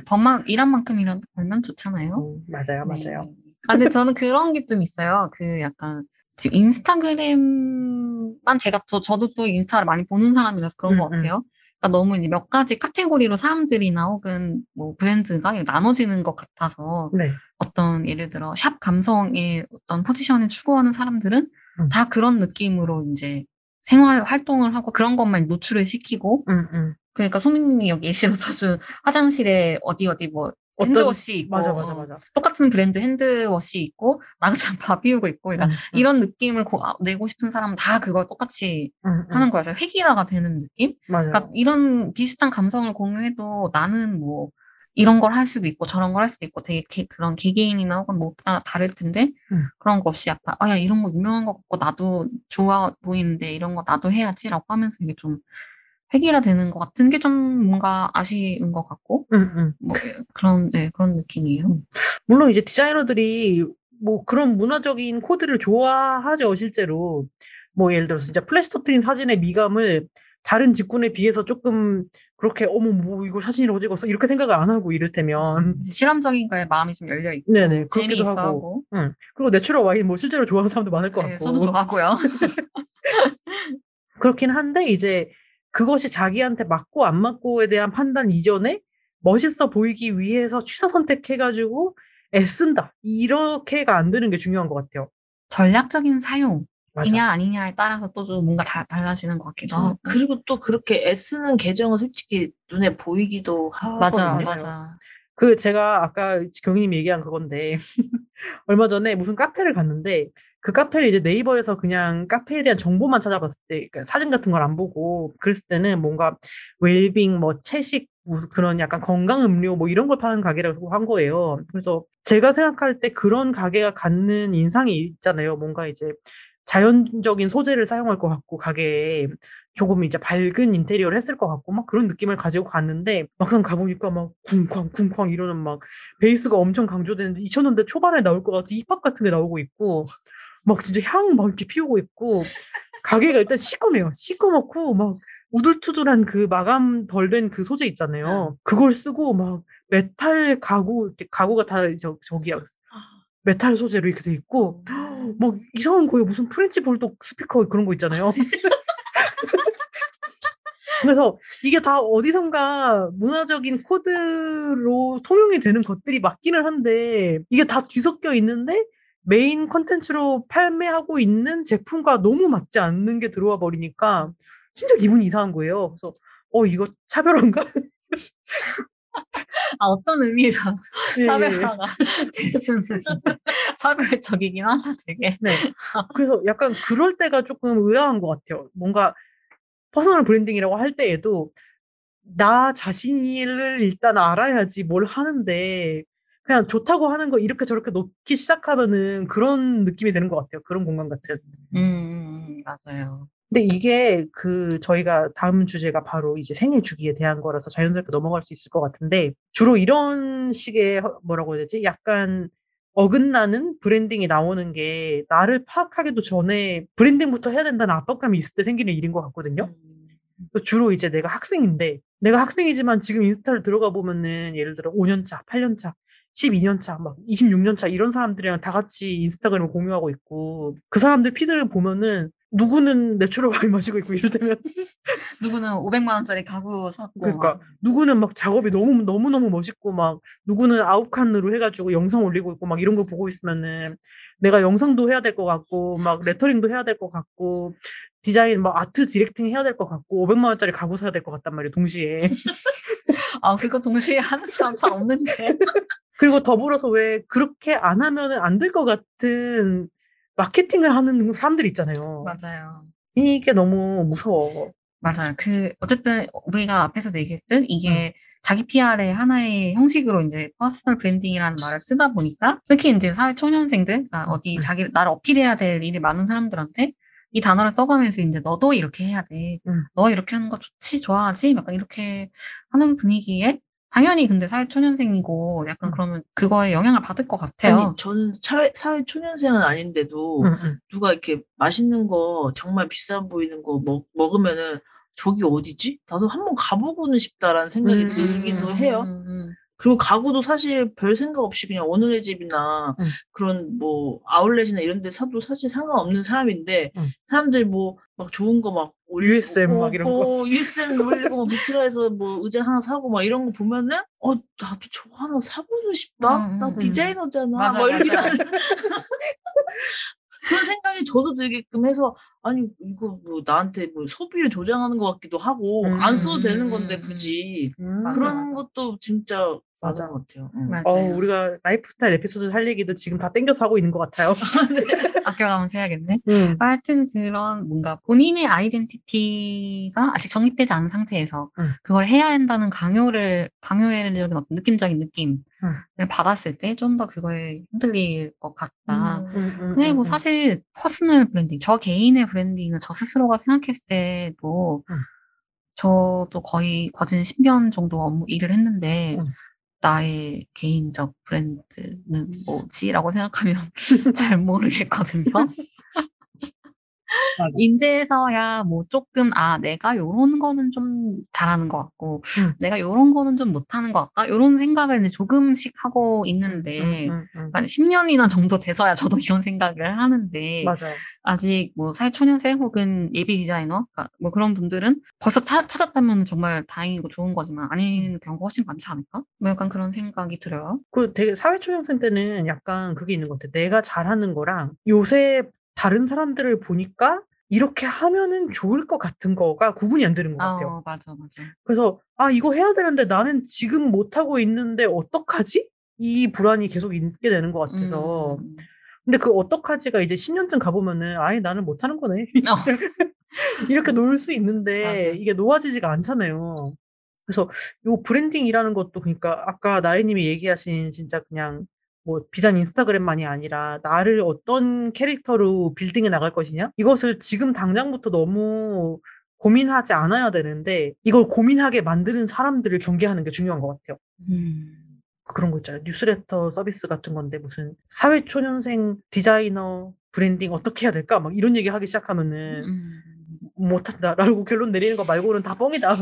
법만, 일한 만큼 일한, 벌면 좋잖아요. 음, 맞아요, 네. 맞아요. 아, 근데 저는 그런 게 좀 있어요. 그 약간, 지금 인스타그램만 제가 또, 저도 또 인스타를 많이 보는 사람이라서 그런 음, 것 같아요. 그러니까 너무 이제 몇 가지 카테고리로 사람들이나 혹은 뭐 브랜드가 나눠지는 것 같아서 네. 어떤 예를 들어 샵 감성의 어떤 포지션을 추구하는 사람들은 음. 다 그런 느낌으로 이제 생활 활동을 하고 그런 것만 노출을 시키고 음, 음. 그러니까 소민님이 여기 예시로 써준 화장실에 어디 어디 뭐 핸드워시 있고 맞아, 맞아, 어, 맞아. 똑같은 브랜드 핸드워시 있고 나그참 다 비우고 있고 그러니까 음, 음, 이런 느낌을 고- 아, 내고 싶은 사람은 다 그걸 똑같이 음, 음. 하는 거여서 획일화가 되는 느낌? 그러니까 이런 비슷한 감성을 공유해도 나는 뭐 이런 걸 할 수도 있고 저런 걸 할 수도 있고 되게 개- 그런 개개인이나 혹은 뭐다 다를 텐데 음. 그런 거 없이 약간 아야 이런 거 유명한 거 같고 나도 좋아 보이는데 이런 거 나도 해야지라고 하면서 이게 좀 획일화되는 것 같은 게 좀 뭔가 아쉬운 것 같고 음, 음. 뭐 그런 네, 그런 느낌이에요. 물론 이제 디자이너들이 뭐 그런 문화적인 코드를 좋아하죠, 실제로. 뭐 예를 들어서 진짜 플래시 터트린 사진의 미감을 다른 직군에 비해서 조금 그렇게 어머 뭐 이거 사진이라고 찍었어 이렇게 생각을 안 하고 이를테면 실험적인 거에 마음이 좀 열려 있고 네네, 재미있어 하고. 하고 응. 그리고 내추럴 와인 뭐 실제로 좋아하는 사람도 많을 것 네, 같고 저도 좋아하고요. 그렇긴 한데 이제 그것이 자기한테 맞고 안 맞고에 대한 판단 이전에 멋있어 보이기 위해서 취사 선택해가지고 애쓴다 이렇게가 안 되는 게 중요한 것 같아요. 전략적인 사용이냐 맞아. 아니냐에 따라서 또 좀 뭔가 다 달라지는 것 같기도 하고. 그리고 또 그렇게 애쓰는 계정은 솔직히 눈에 보이기도 하거든요. 맞아, 맞아요. 맞아. 그 제가 아까 경희님이 얘기한 그건데 얼마 전에 무슨 카페를 갔는데 그 카페를 이제 네이버에서 그냥 카페에 대한 정보만 찾아봤을 때 그러니까 사진 같은 걸 안 보고 그랬을 때는 뭔가 웰빙 뭐 채식 뭐 그런 약간 건강 음료 뭐 이런 걸 파는 가게라고 한 거예요. 그래서 제가 생각할 때 그런 가게가 갖는 인상이 있잖아요. 뭔가 이제 자연적인 소재를 사용할 것 같고 가게에 조금 이제 밝은 인테리어를 했을 것 같고 막 그런 느낌을 가지고 갔는데 막상 가보니까 막 쿵쾅 쿵쾅 이러는 막 베이스가 엄청 강조되는 2000년대 초반에 나올 것 같은 힙합 같은 게 나오고 있고 막 진짜 향 막 이렇게 피우고 있고 가게가 일단 시꺼매요. 시꺼멓고 막 우둘투둘한 그 마감 덜 된 그 소재 있잖아요. 그걸 쓰고 막 메탈 가구 이렇게 가구가 다 저, 저기야. 메탈 소재로 이렇게 돼 있고 막 이상한 거예요. 무슨 프렌치 볼독 스피커 그런 거 있잖아요 그래서 이게 다 어디선가 문화적인 코드로 통용이 되는 것들이 맞기는 한데 이게 다 뒤섞여 있는데 메인 컨텐츠로 판매하고 있는 제품과 너무 맞지 않는 게 들어와 버리니까 진짜 기분이 이상한 거예요. 그래서 어 이거 차별화인가? 아, 어떤 의미에서 예. 차별화가 될 수는 차별적이긴 하다, 되게. 네. 그래서 약간 그럴 때가 조금 의아한 것 같아요. 뭔가 퍼스널 브랜딩이라고 할 때에도 나 자신을 일단 알아야지 뭘 하는데 그냥 좋다고 하는 거 이렇게 저렇게 놓기 시작하면은 그런 느낌이 되는 것 같아요. 그런 공간 같은. 음, 음, 맞아요. 근데 이게 그 저희가 다음 주제가 바로 이제 생애 주기에 대한 거라서 자연스럽게 넘어갈 수 있을 것 같은데 주로 이런 식의 허- 뭐라고 해야 되지? 약간 어긋나는 브랜딩이 나오는 게 나를 파악하기도 전에 브랜딩부터 해야 된다는 압박감이 있을 때 생기는 일인 것 같거든요. 음, 또 주로 이제 내가 학생인데 내가 학생이지만 지금 인스타를 들어가 보면은 예를 들어 5년 차, 8년 차, 12년 차, 막 26년 차 이런 사람들이랑 다 같이 인스타그램을 공유하고 있고 그 사람들 피드를 보면은 누구는 내추럴 와인 마시고 있고 이러면 누구는 500만 원짜리 가구 샀고. 그러니까 막. 누구는 막 작업이 너무 너무 너무 멋있고 막 누구는 아홉 칸으로 해가지고 영상 올리고 있고 막 이런 거 보고 있으면은 내가 영상도 해야 될 것 같고 막 레터링도 해야 될 것 같고 디자인 막 아트 디렉팅 해야 될 것 같고 500만 원짜리 가구 사야 될 것 같단 말이에요 동시에 아, 그거 동시에 하는 사람 잘 없는데. 그리고 더불어서 왜 그렇게 안 하면은 안 될 것 같은 마케팅을 하는 사람들 있잖아요. 맞아요. 이게 너무 무서워. 맞아요. 그, 어쨌든, 우리가 앞에서도 얘기했듯, 이게 자기 PR의 하나의 형식으로 이제 퍼스널 브랜딩이라는 말을 쓰다 보니까, 특히 이제 사회 초년생들, 그러니까 어디 음. 자기, 나를 어필해야 될 일이 많은 사람들한테 이 단어를 써가면서 이제 너도 이렇게 해야 돼. 음. 너 이렇게 하는 거 좋지, 좋아하지? 약간 이렇게 하는 분위기에, 당연히 근데 사회 초년생이고, 약간 음. 그러면 그거에 영향을 받을 것 같아요. 아니, 저는 사회, 사회 초년생은 아닌데도 응, 응. 누가 이렇게 맛있는 거 정말 비싸 보이는 거 먹, 먹으면은 저기 어디지? 나도 한번 가보고는 싶다라는 생각이 음, 들기도 음, 해요. 음, 음. 그리고 가구도 사실 별 생각 없이 그냥 오늘의 집이나 음. 그런 뭐 아울렛이나 이런 데 사도 사실 상관없는 사람인데 음. 사람들 뭐 막 좋은 거막 올리고 USM 막 이런 거. 어, USM 올리고 뭐 미트라에서 뭐 의자 하나 사고 막 이런 거 보면은 어 나도 저거 하나 사보고 싶다. 음, 음, 나 음. 디자이너잖아. 맞아, 막 이런 맞아. 그런 생각이 저도 들게끔 해서 아니 이거 뭐 나한테 뭐 소비를 조장하는 것 같기도 하고 음, 안 써도 되는 음, 건데 음, 굳이 음. 그런 맞아. 것도 진짜 맞아. 같아요. 응. 맞아요. 어, 우리가 라이프스타일 에피소드 할 얘기도 지금 다 땡겨서 하고 있는 것 같아요. 아껴가면서 해야겠네. 음. 하여튼 그런 뭔가 본인의 아이덴티티가 아직 정립되지 않은 상태에서 음. 그걸 해야 한다는 강요를 되는 어떤 느낌적인 느낌을 음. 받았을 때 좀 더 그거에 흔들릴 것 같다. 음. 음, 음, 근데 뭐 음, 사실 퍼스널 브랜딩, 저 개인의 브랜딩은 저 스스로가 생각했을 때도 음. 저도 거의 거진 10년 정도 업무 일을 했는데 음. 나의 개인적 브랜드는 뭐지라고 생각하면 잘 모르겠거든요. 맞아. 인제서야 뭐 조금 아 내가 요런 거는 좀 잘하는 것 같고 음. 내가 요런 거는 좀 못하는 것 같다 요런 생각을 이제 조금씩 하고 있는데 음, 음, 음. 한 10년이나 정도 돼서야 저도 이런 생각을 하는데 맞아요. 아직 뭐 사회초년생 혹은 예비 디자이너 그러니까 뭐 그런 분들은 벌써 타- 찾았다면 정말 다행이고 좋은 거지만 아닌 경우가 훨씬 많지 않을까? 뭐 약간 그런 생각이 들어요. 그 되게 사회초년생 때는 약간 그게 있는 것 같아. 내가 잘하는 거랑 요새 다른 사람들을 보니까 이렇게 하면은 좋을 것 같은 거가 구분이 안 되는 것 같아요. 어 맞아 맞아. 그래서 아 이거 해야 되는데 나는 지금 못 하고 있는데 어떡하지? 이 불안이 계속 있게 되는 것 같아서. 음. 근데 그 어떡하지가 이제 10년쯤 가보면은 아예 나는 못하는 거네. 어. 이렇게 놓을 수 있는데 맞아. 이게 놓아지지가 않잖아요. 그래서 요 브랜딩이라는 것도 그러니까 아까 나래님이 얘기하신 진짜 그냥 뭐 비단 인스타그램만이 아니라 나를 어떤 캐릭터로 빌딩해 나갈 것이냐 이것을 지금 당장부터 너무 고민하지 않아야 되는데 이걸 고민하게 만드는 사람들을 경계하는 게 중요한 것 같아요. 음. 그런 거 있잖아요. 뉴스레터 서비스 같은 건데 무슨 사회 초년생 디자이너 브랜딩 어떻게 해야 될까? 막 이런 얘기 하기 시작하면은 음. 못한다라고 결론 내리는 거 말고는 다 뻥이다.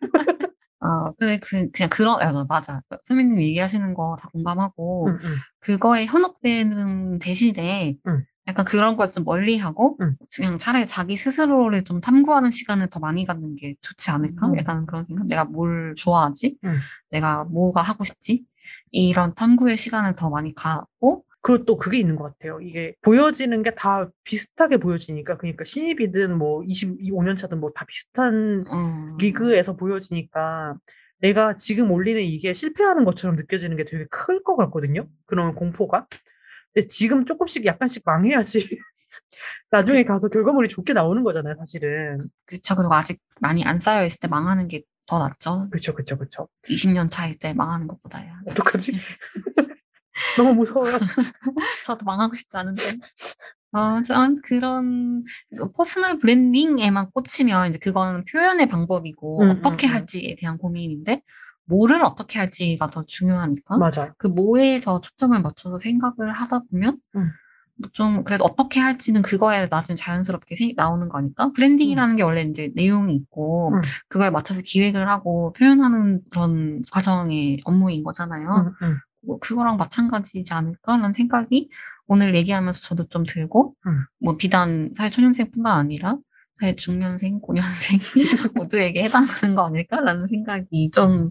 아, 근데 그, 그냥 그런, 아, 맞아. 수민님 얘기하시는 거 다 공감하고, 응, 응. 그거에 현혹되는 대신에, 응. 약간 그런 걸 좀 멀리하고 음. 그냥 차라리 자기 스스로를 좀 탐구하는 시간을 더 많이 갖는 게 좋지 않을까? 음. 약간 그런 생각. 내가 뭘 좋아하지? 음. 내가 뭐가 하고 싶지? 이런 탐구의 시간을 더 많이 갖고 그리고 또 그게 있는 것 같아요. 이게 보여지는 게 다 비슷하게 보여지니까 그러니까 신입이든 뭐 25년 차든 뭐 다 비슷한 음, 리그에서 보여지니까 내가 지금 올리는 이게 실패하는 것처럼 느껴지는 게 되게 클 것 같거든요. 그런 공포가. 근데 지금 조금씩 약간씩 망해야지. 나중에 가서 결과물이 좋게 나오는 거잖아요, 사실은. 그쵸. 그리고 아직 많이 안 쌓여 있을 때 망하는 게 더 낫죠. 그쵸, 그쵸, 그쵸. 20년 차일 때 망하는 것보다야. 어떡하지? 너무 무서워요. 저도 망하고 싶지 않은데. 어, 전 그런 퍼스널 브랜딩에만 꽂히면 이제 그거는 표현의 방법이고 음, 어떻게 음, 음. 할지에 대한 고민인데 뭐를 어떻게 할지가 더 중요하니까 맞아. 그 뭐에 더 초점을 맞춰서 생각을 하다 보면 음. 뭐좀 그래도 어떻게 할지는 그거에 나중에 자연스럽게 생- 나오는 거니까 브랜딩이라는 게 원래 이제 내용이 있고 음. 그거에 맞춰서 기획을 하고 표현하는 그런 과정의 업무인 거잖아요. 응, 응. 뭐 그거랑 마찬가지지 않을까라는 생각이 오늘 얘기하면서 저도 좀 들고 음. 뭐 비단 사회 초년생뿐만 아니라 사회 중년생, 고년생 모두에게 해당하는 거 아닐까라는 생각이 좀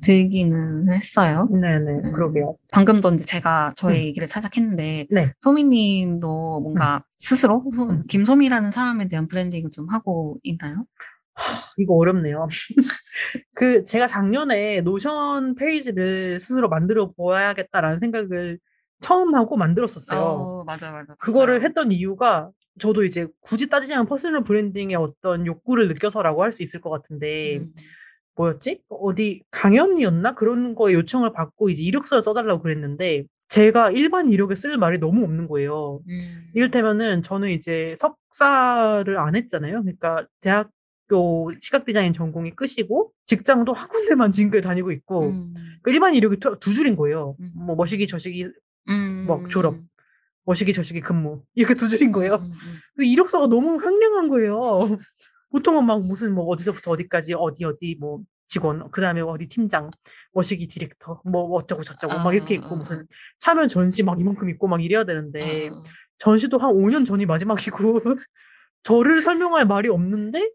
들기는 했어요. 네네, 음. 그러게요. 방금도 이제 제가 저의 음. 얘기를 살짝 했는데 네. 소미님도 뭔가 스스로 소- 음. 김소미라는 사람에 대한 브랜딩을 좀 하고 있나요? 이거 어렵네요. 그 제가 작년에 Notion 페이지를 스스로 만들어 보아야겠다라는 생각을 처음 하고 만들었었어요. 어, 맞아 맞아. 그거를. 했던 이유가 저도 이제 굳이 따지자면 personal branding의 어떤 욕구를 느껴서라고 할 수 있을 것 같은데 음. 뭐였지? 어디 강연이었나? 그런 거에 요청을 받고 이제 이력서를 써달라고 그랬는데 제가 일반 이력에 쓸 말이 너무 없는 거예요. 음. 이를테면은 저는 이제 석사를 안 했잖아요. 그러니까 대학 교 시각 디자인 전공이 끝이고 직장도 한 군데만 지금까지 다니고 있고 음. 그 일반 이력이 두, 두 줄인 거예요. 음. 뭐 머시기 저시기 음. 뭐 졸업. 머시기 저시기 근무 이렇게 두 줄인 거예요. 음, 음, 그 이력서가 너무 횡령한 거예요. 보통은 막 무슨 뭐 어디서부터 어디까지 어디 어디 뭐 직원 그 다음에 어디 팀장 머시기 디렉터 뭐 어쩌고 저쩌고 막 이렇게 있고 아, 무슨 참여 전시 막 이만큼 있고 막 이래야 되는데 어, 전시도 한 5년 전이 마지막이고 저를 설명할 말이 없는데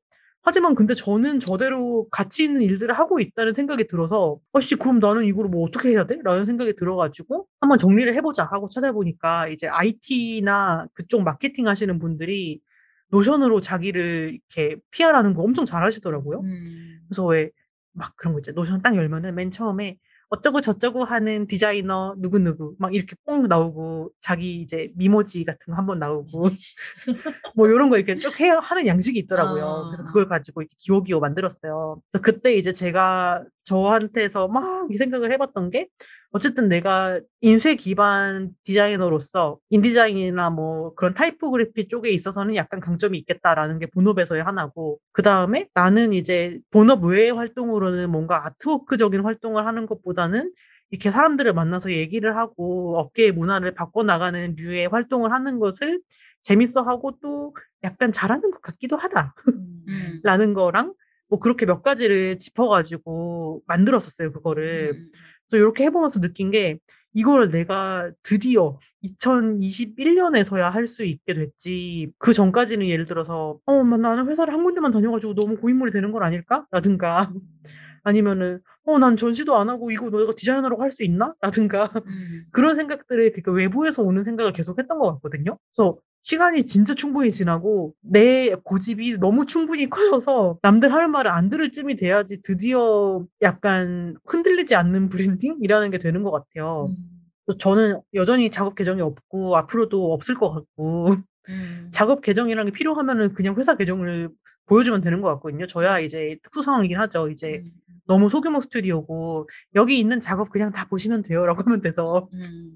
하지만 근데 저는 저대로 가치 있는 일들을 하고 있다는 생각이 들어서 어씨 그럼 나는 이거를 뭐 어떻게 해야 돼? 라는 생각이 들어가지고 한번 정리를 해보자 하고 찾아보니까 이제 IT나 그쪽 마케팅 하시는 분들이 Notion으로 자기를 이렇게 PR하는 거 엄청 잘 하시더라고요. 음. 그래서 왜 막 그런 거 있죠. Notion 딱 열면은 맨 처음에 어쩌고 저쩌고 하는 디자이너 누구누구 막 이렇게 뽕 나오고 자기 이제 Memoji 같은 거 한번 나오고 뭐 이런 거 이렇게 쭉 해야 하는 양식이 있더라고요. 아. 그래서 그걸 가지고 이렇게 기호기호 만들었어요. 그래서 그때 이제 제가 저한테서 막이 생각을 해봤던 게 어쨌든 내가 인쇄 기반 디자이너로서 인디자인이나 뭐 그런 타이포그래피 쪽에 있어서는 약간 강점이 있겠다라는 게 본업에서의 하나고 그 다음에 나는 이제 본업 외의 활동으로는 뭔가 아트워크적인 활동을 하는 것보다는 이렇게 사람들을 만나서 얘기를 하고 업계의 문화를 바꿔나가는 류의 활동을 하는 것을 재밌어 하고 또 약간 잘하는 것 같기도 음. 하다 라는 거랑 뭐 그렇게 몇 가지를 짚어가지고 만들었었어요, 그거를. 음. 그래서 이렇게 해보면서 느낀 게 이거를 내가 드디어 2021년에서야 할 수 있게 됐지. 그 전까지는 예를 들어서 어, 막 나는 회사를 한 군데만 다녀가지고 너무 고인물이 되는 건 아닐까? 라든가 아니면은 어, 난 전시도 안 하고 이거 내가 디자이너라고 할 수 있나? 라든가 음. 그런 생각들을 그러니까 외부에서 오는 생각을 계속 했던 것 같거든요. 그래서 시간이 진짜 충분히 지나고 내 고집이 너무 충분히 커져서 남들 할 말을 안 들을 쯤이 돼야지 드디어 약간 흔들리지 않는 branding이라는 게 되는 것 같아요. 음. 저는 여전히 작업 계정이 없고 앞으로도 없을 것 같고 음. 작업 계정이라는 게 필요하면은 그냥 회사 계정을 보여주면 되는 것 같거든요. 저야 이제 특수 상황이긴 하죠. 이제 음. 너무 소규모 스튜디오고 여기 있는 작업 그냥 다 보시면 돼요라고 하면 돼서 음.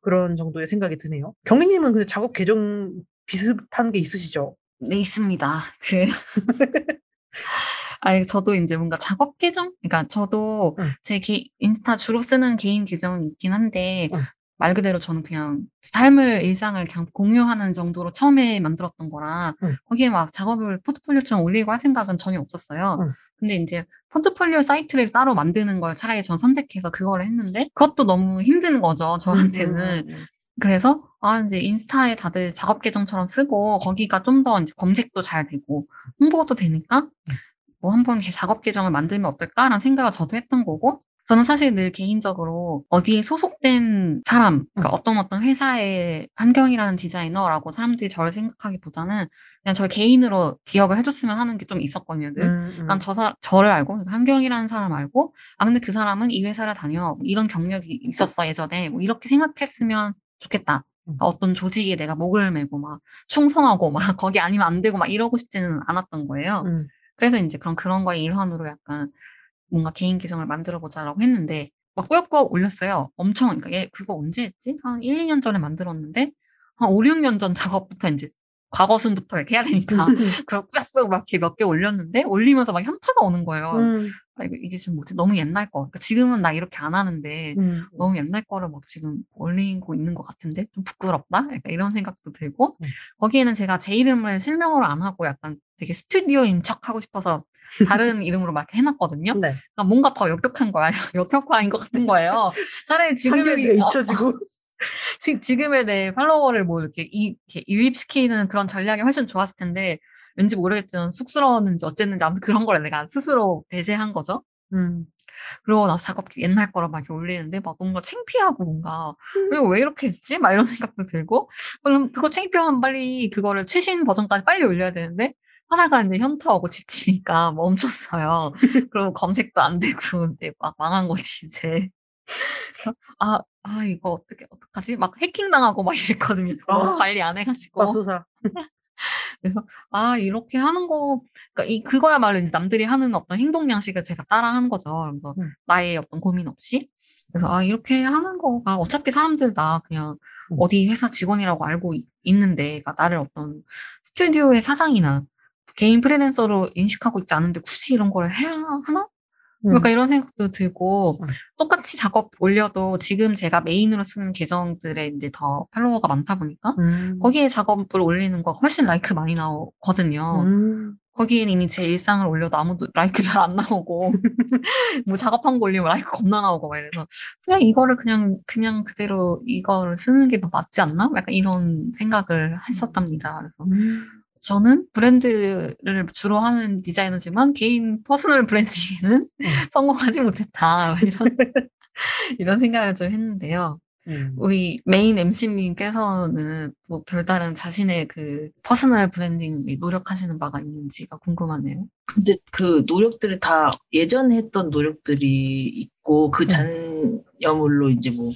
그런 정도의 생각이 드네요. 경리님은 근데 작업 계정 비슷한 게 있으시죠? 네, 있습니다. 그, 아니, 저도 이제 뭔가 작업 계정? 그러니까 저도 응. 제 개, 인스타 주로 쓰는 개인 계정이 있긴 한데, 응. 말 그대로 저는 그냥 삶을, 일상을 그냥 공유하는 정도로 처음에 만들었던 거라, 응. 거기에 막 작업을 포트폴리오처럼 올리고 할 생각은 전혀 없었어요. 응. 근데 이제 포트폴리오 사이트를 따로 만드는 걸 차라리 전 선택해서 그거를 했는데, 그것도 너무 힘든 거죠, 저한테는. 음, 음, 음. 그래서 아 이제 인스타에 다들 작업 계정처럼 쓰고 거기가 좀 더 이제 검색도 잘 되고 홍보도 되니까 뭐 한번 작업 계정을 만들면 어떨까라는 생각을 저도 했던 거고 저는 사실 늘 개인적으로 어디에 소속된 사람, 그러니까 어떤 어떤 회사의 한경이라는 디자이너라고 사람들이 저를 생각하기보다는 그냥 저 개인으로 기억을 해줬으면 하는 게 좀 있었거든요. 늘. 음, 음. 난저 사, 저를 알고, 그러니까 한경이라는 사람 알고, 아, 근데 그 사람은 이 회사를 다녀. 뭐 이런 경력이 있었어, 예전에. 뭐 이렇게 생각했으면 좋겠다. 그러니까 어떤 조직에 내가 목을 메고 막 충성하고 막 거기 아니면 안 되고 막 이러고 싶지는 않았던 거예요. 음. 그래서 이제 그런 그런 거의 일환으로 약간 뭔가 개인 계정을 만들어 보자라고 했는데 막 꾸역꾸역 올렸어요. 엄청 그러니까 얘 그거 언제 했지? 한 1, 2년 전에 만들었는데 한 5, 6년 전 작업부터 이제 과거순부터 이렇게 해야 되니까 그걸 꾸역꾸역 막 이렇게 몇 개 올렸는데 올리면서 막 현타가 오는 거예요. 음, 아, 이거 이게 지금 뭐지? 너무 옛날 거. 그러니까 지금은 나 이렇게 안 하는데 음. 너무 옛날 거를 막 지금 올리고 있는 것 같은데 좀 부끄럽다? 약간 이런 생각도 들고 음. 거기에는 제가 제 이름을 실명으로 안 하고 약간 되게 스튜디오인 척 하고 싶어서 다른 이름으로 막 해놨거든요. 네. 그러니까 뭔가 더 역력한 거야. 역력화인 것 같은 거예요. 차라리 지금의 어, 잊혀지고. 지- 지금의 내 팔로워를 뭐 이렇게, 이, 이렇게 유입시키는 그런 전략이 훨씬 좋았을 텐데 왠지 모르겠지만 쑥스러웠는지 어쨌는지 아무튼 그런 걸 내가 스스로 배제한 거죠. 음. 그러고 나서 작업 옛날 거로 막 이렇게 올리는데 막 뭔가 창피하고 뭔가 이거 왜 이렇게 했지? 막 이런 생각도 들고 그럼 그거 창피하면 빨리 그거를 최신 버전까지 빨리 올려야 되는데 하다가 이제 현타 오고 지치니까 멈췄어요. 그리고 검색도 안 되고 근데 막 망한 거지 이제. 아, 아 이거 어떻게 어떡하지? 막 해킹 당하고 막 이랬거든요. 아. 관리 안 해가지고. 맙소사. 그래서 아 이렇게 하는 거 그러니까 이 그거야말로 이제 남들이 하는 어떤 행동 양식을 제가 따라하는 거죠. 그래서 음. 나의 어떤 고민 없이 그래서 아 이렇게 하는 거가 어차피 사람들 다 그냥 음. 어디 회사 직원이라고 알고 있, 는데 그러니까 나를 어떤 스튜디오의 사장이나 개인 프리랜서로 인식하고 있지 않은데 굳이 이런 걸 해야 하나? 음. 약간 이런 생각도 들고 음. 똑같이 작업 올려도 지금 제가 메인으로 쓰는 계정들에 이제 더 팔로워가 많다 보니까 음. 거기에 작업을 올리는 거 훨씬 라이크 많이 나오거든요. 음. 거기엔 이미 제 일상을 올려도 아무도 라이크 잘 안 나오고 뭐 작업한 거 올리면 라이크 겁나 나오고 막 이래서 그냥 이거를 그냥 그냥 그대로 이거를 쓰는 게 더 낫지 않나? 약간 이런 생각을 했었답니다. 그래서 음. 저는 브랜드를 주로 하는 디자이너지만 개인 personal branding에는 성공하지 못했다 이런 이런 생각을 좀 했는데요. 음. 우리 메인 MC님께서는 뭐 별다른 자신의 그 personal branding에 노력하시는 바가 있는지가 궁금하네요. 근데 그 노력들이 다 예전에 했던 노력들이 있고 그 잔여물로 이제 뭐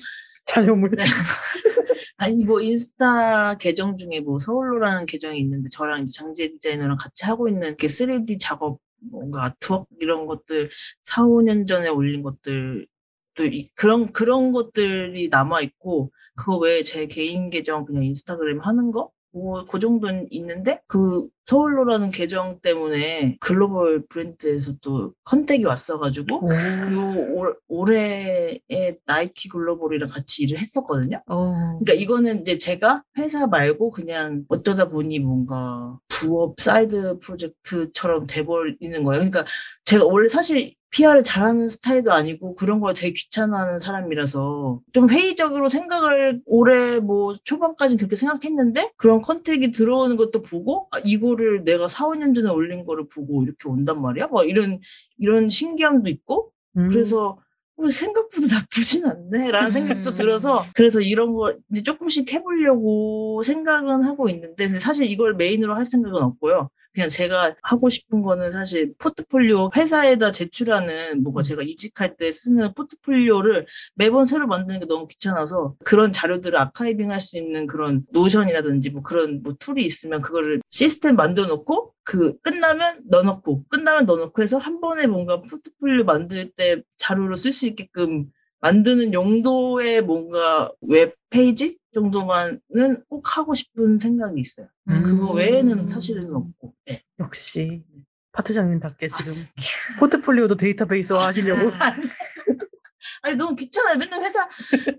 잔여물. 네. 아니 뭐 인스타 계정 중에 뭐 서울로라는 계정이 있는데 저랑 이제 장재 디자이너랑 같이 하고 있는 이렇게 3D 작업 뭔가 artwork 이런 것들 4, 5년 전에 올린 것들 또 이- 그런 그런 것들이 남아 있고 그거 외에 제 개인 계정 그냥 인스타그램 하는 거? 뭐, 그 정도는 있는데, 그, 서울로라는 계정 때문에 글로벌 브랜드에서 또 contact이 왔어가지고, 오. 요 올, 올해에 나이키 글로벌이랑 같이 일을 했었거든요. 어, 그러니까 이거는 이제 제가 회사 말고 그냥 어쩌다 보니 뭔가 부업 side project처럼 돼버리는 거예요. 그러니까 제가 원래 사실 PR을 잘하는 스타일도 아니고 그런 걸 되게 귀찮아하는 사람이라서 좀 회의적으로 생각을 올해 뭐 초반까지 그렇게 생각했는데 그런 contact이 들어오는 것도 보고 아, 이거를 내가 4, 5년 전에 올린 거를 보고 이렇게 온단 말이야? 막 이런 이런 신기함도 있고 음. 그래서 어, 생각보다 나쁘진 않네 라는 생각도 음. 들어서 그래서 이런 거 이제 조금씩 해보려고 생각은 하고 있는데 근데 사실 이걸 메인으로 할 생각은 없고요. 그냥 제가 하고 싶은 거는 사실 포트폴리오 회사에다 제출하는 뭔가 제가 이직할 때 쓰는 포트폴리오를 매번 새로 만드는 게 너무 귀찮아서 그런 자료들을 archiving 할 수 있는 그런 Notion이라든지 뭐 그런 뭐 툴이 있으면 그거를 시스템 만들어 놓고 그 끝나면 넣어놓고 끝나면 넣어놓고 해서 한 번에 뭔가 포트폴리오 만들 때 자료로 쓸 수 있게끔 만드는 용도의 뭔가 웹 페이지 정도만은 꼭 하고 싶은 생각이 있어요. 음. 그거 외에는 사실은 없고. 네. 역시 파트장님답게 지금 포트폴리오도 데이터베이스화 하시려고. 아니 너무 귀찮아요. 맨날 회사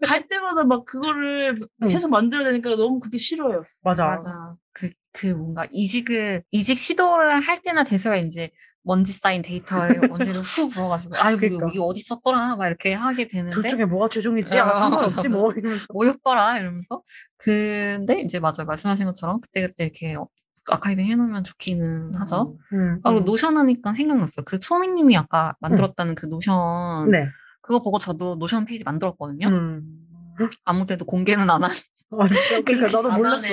갈 때마다 막 그거를 응. 계속 만들어야 되니까 너무 그게 싫어요. 맞아. 맞아. 그, 그 뭔가 이직을, 이직 시도를 할 때나 돼서야 이제 먼지 쌓인 데이터에 먼지를 후 불어가지고 아이고 그러니까. 이게 어디 썼더라 막 이렇게 하게 되는데 둘 중에 뭐가 최종이지? 아, 아, 상관없지. 뭐 이러면서. 뭐였더라 이러면서 근데 이제 맞아요 말씀하신 것처럼 그때그때 이렇게 archiving 해놓으면 좋기는 하죠. 음, 아, 그리고 음. Notion 하니까 생각났어요. 그 소미님이 아까 만들었다는 그 Notion 네. 그거 보고 저도 Notion 페이지 만들었거든요. 음. 아무 데도 공개는 안 한. 아, 진짜? 그러니까 나도 안 몰랐어.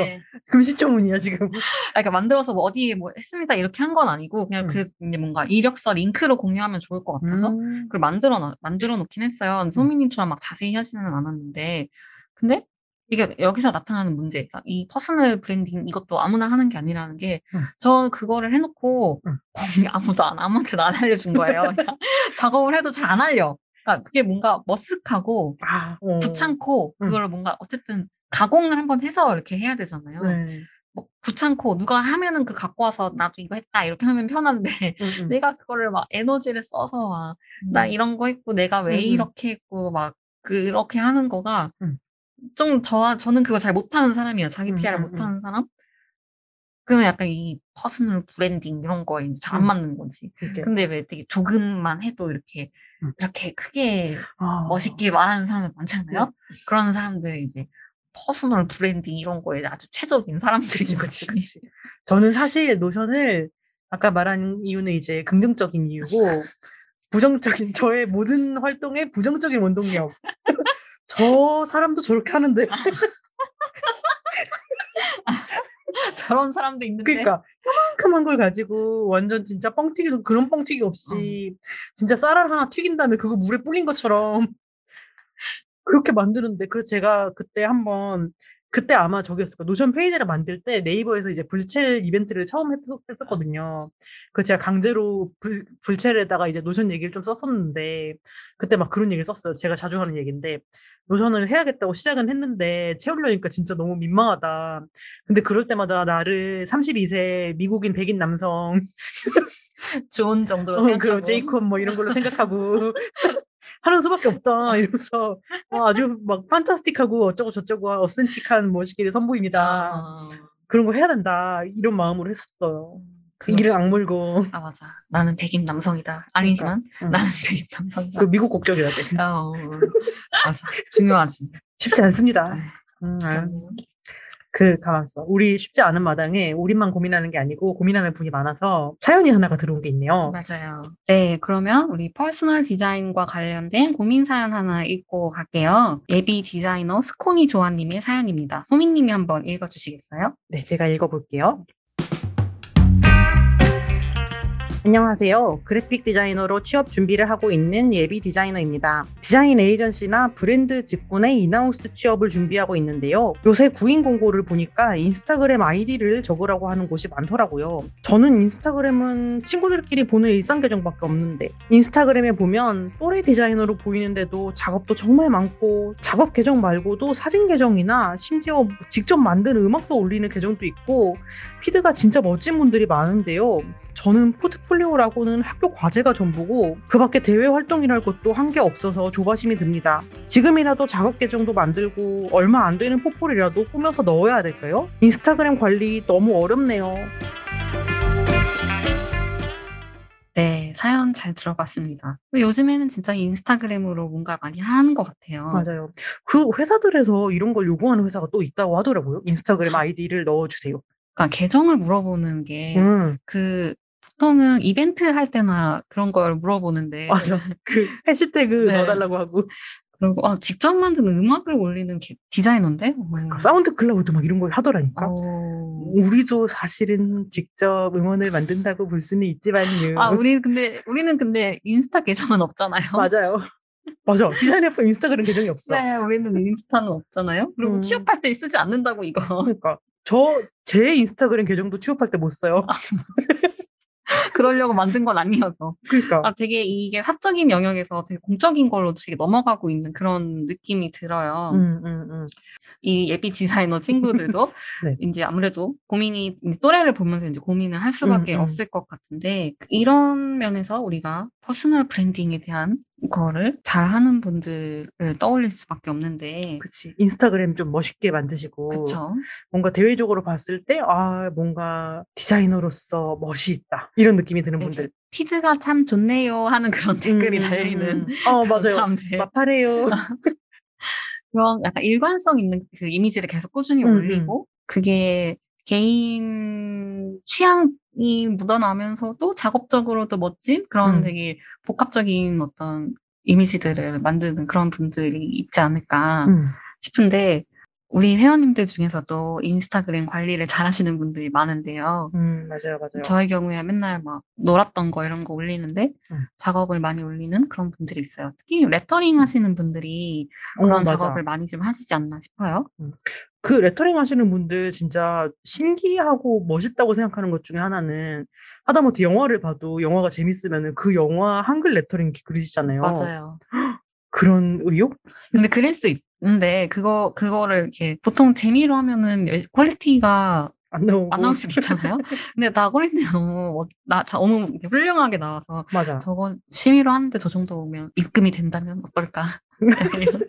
금시초문이야 지금. 아, 그러니까 만들어서 뭐 어디에 뭐 했습니다 이렇게 한 건 아니고 그냥 음. 그 이제 뭔가 이력서 링크로 공유하면 좋을 것 같아서 음. 그걸 만들어 놔- 만들어 놓긴 했어요. 소미님처럼 막 자세히 하지는 않았는데 근데 이게 여기서 나타나는 문제, 그러니까 이 personal branding 이것도 아무나 하는 게 아니라는 게, 음. 저 그거를 해놓고 음. 거기 아무도 안 아무한테도 안 알려준 거예요. 작업을 해도 잘 안 알려. 그러니까 그게 뭔가 머쓱하고 아, 어. 귀찮고 음. 그걸 뭔가 어쨌든 가공을 한번 해서 이렇게 해야 되잖아요. 네. 뭐 귀찮고 누가 하면은 그 갖고 와서 나도 이거 했다 이렇게 하면 편한데 음, 음. 내가 그거를 막 에너지를 써서 막 나 이런 거 했고 내가 왜 음, 음. 이렇게 했고 막 그렇게 하는 거가 음. 좀 저, 저는 그걸 잘 못하는 사람이에요. 자기 음, PR을 음, 음. 못하는 사람? 그러면 약간 이 personal branding 이런 거에 이제 잘안 음. 맞는 거지. 이렇게. 근데 왜 되게 조금만 해도 이렇게, 음. 이렇게 크게 아. 멋있게 말하는 사람들 많잖아요? 그런 사람들 이제 personal branding 이런 거에 아주 최적인 사람들인 거지. 그치. 저는 사실 노션을 아까 말한 이유는 이제 긍정적인 이유고 부정적인 저의 모든 활동에 부정적인 원동력. 저 사람도 저렇게 하는데 저런 사람도 있는데. 그러니까 요만큼한 걸 가지고 완전 진짜 뻥튀기도 그런 뻥튀기 없이 진짜 쌀알 하나 튀긴 다음에 그거 물에 불린 것처럼 그렇게 만드는데 그래서 제가 그때 한번 그때 아마 저기였을 거예요. 노션 페이지를 만들 때 네이버에서 이제 블챌 이벤트를 처음 했, 했었거든요. 그 제가 강제로 블, 블챌에다가 이제 노션 얘기를 좀 썼었는데 그때 막 그런 얘기를 썼어요. 제가 자주 하는 얘기인데 노션을 해야겠다고 시작은 했는데 채우려니까 진짜 너무 민망하다. 근데 그럴 때마다 나를 32세 미국인 백인 남성 좋은 정도로 어, 생각하고. 그런 제이콥 뭐 이런 걸로 생각하고 하는 수밖에 없다 이러면서 어, 아주 막 판타스틱하고 어쩌고 저쩌고 어센틱한 멋있기를 선보입니다. 아, 그런 거 해야 된다 이런 마음으로 했었어요. 그거 이를 악물고 아 맞아. 나는 백인 남성이다. 아니지만 응. 나는 백인 남성이다. 그 미국 국적이어야 돼. 어, 맞아. 중요하지. 쉽지 않습니다. 네, 음, 아유. 그 가만 있어. 우리 쉽지 않은 마당에 우리만 고민하는 게 아니고 고민하는 분이 많아서 사연이 하나가 들어온 게 있네요. 맞아요. 네, 그러면 우리 personal 디자인과 관련된 고민 사연 하나 읽고 갈게요. 예비 디자이너 스코니 조아님의 사연입니다. 소민님이 한번 읽어주시겠어요? 네, 제가 읽어볼게요. 안녕하세요. 그래픽 디자이너로 취업 준비를 하고 있는 예비 디자이너입니다. 디자인 에이전시나 브랜드 직군의 in-house 취업을 준비하고 있는데요. 요새 구인 공고를 보니까 인스타그램 아이디를 적으라고 하는 곳이 많더라고요. 저는 인스타그램은 친구들끼리 보는 일상 계정밖에 없는데 인스타그램에 보면 또래 디자이너로 보이는데도 작업도 정말 많고 작업 계정 말고도 사진 계정이나 심지어 직접 만든 음악도 올리는 계정도 있고 피드가 진짜 멋진 분들이 많은데요. 저는 포트폴리오라고는 학교 과제가 전부고 그 밖에 대외 활동이랄 것도 한 게 없어서 조바심이 듭니다. 지금이라도 작업 계정도 만들고 얼마 안 되는 포폴이라도 꾸며서 넣어야 될까요? 인스타그램 관리 너무 어렵네요. 네, 사연 잘 들어봤습니다. 요즘에는 진짜 인스타그램으로 뭔가 많이 하는 것 같아요. 맞아요. 그 회사들에서 이런 걸 요구하는 회사가 또 있다고 하더라고요. 인스타그램 아이디를 넣어주세요. 그러니까 계정을 물어보는 게 음, 그 보통은 이벤트 할 때나 그런 걸 물어보는데 맞아. 그 해시태그 네. 넣어달라고 하고 그리고 아, 직접 만든 음악을 올리는 게- 디자이너인데? 그 사운드 클라우드 막 이런 걸 하더라니까. 어... 우리도 사실은 직접 음원을 만든다고 볼 수는 있지만요. 아, 우리 근데 우리는 근데 인스타 계정은 없잖아요. 맞아요. 맞아. 디자인 FM 인스타그램 계정이 없어. 네, 우리는 인스타는 없잖아요. 그리고 음. 취업할 때 쓰지 않는다고 이거. 그러니까 저 제 인스타그램 계정도 취업할 때 못 써요. 그러려고 만든 건 아니어서. 그러니까. 아, 되게 이게 사적인 영역에서 되게 공적인 걸로 되게 넘어가고 있는 그런 느낌이 들어요. 음, 음, 음. 이 예비 디자이너 친구들도 네. 이제 아무래도 고민이 또래를 보면서 이제 고민을 할 수밖에 음, 음. 없을 것 같은데 이런 면에서 우리가 personal branding에 대한 거를 잘 하는 분들을 떠올릴 수밖에 없는데 그치. 인스타그램 좀 멋있게 만드시고 그쵸? 뭔가 대외적으로 봤을 때 아, 뭔가 디자이너로서 멋이 있다. 이런 느낌이 드는 네, 분들. 피드가 참 좋네요 하는 그런 댓글이 음, 달리는 음, 음. 어, 맞아요. 사람들. 마파래요. 그런 약간 일관성 있는 그 이미지를 계속 꾸준히 음, 올리고 그게 개인 취향 이 묻어나면서도 작업적으로도 멋진 그런 음. 되게 복합적인 어떤 이미지들을 만드는 그런 분들이 있지 않을까 음. 싶은데 우리 회원님들 중에서도 인스타그램 관리를 잘 하시는 분들이 많은데요. 음, 맞아요, 맞아요. 저의 경우에 맨날 막 놀았던 거 이런 거 올리는데 음. 작업을 많이 올리는 그런 분들이 있어요. 특히 레터링 하시는 분들이 어, 그런 맞아. 작업을 많이 좀 하시지 않나 싶어요. 그 레터링 하시는 분들 진짜 신기하고 멋있다고 생각하는 것 중에 하나는 하다못해 영화를 봐도 영화가 재밌으면은 그 영화 한글 레터링 그리시잖아요. 맞아요. 그런 의욕? 근데 그럴 수있 는데 그거 그거를 이렇게 보통 재미로 하면은 열- quality가 안 나오고. 안 나올 수도 있잖아요. 근데 나 quality 너무 뭐- 나 자- 너무 훌륭하게 나와서 맞아. 저거 취미로 하는데 저 정도 오면 입금이 된다면 어떨까 이런,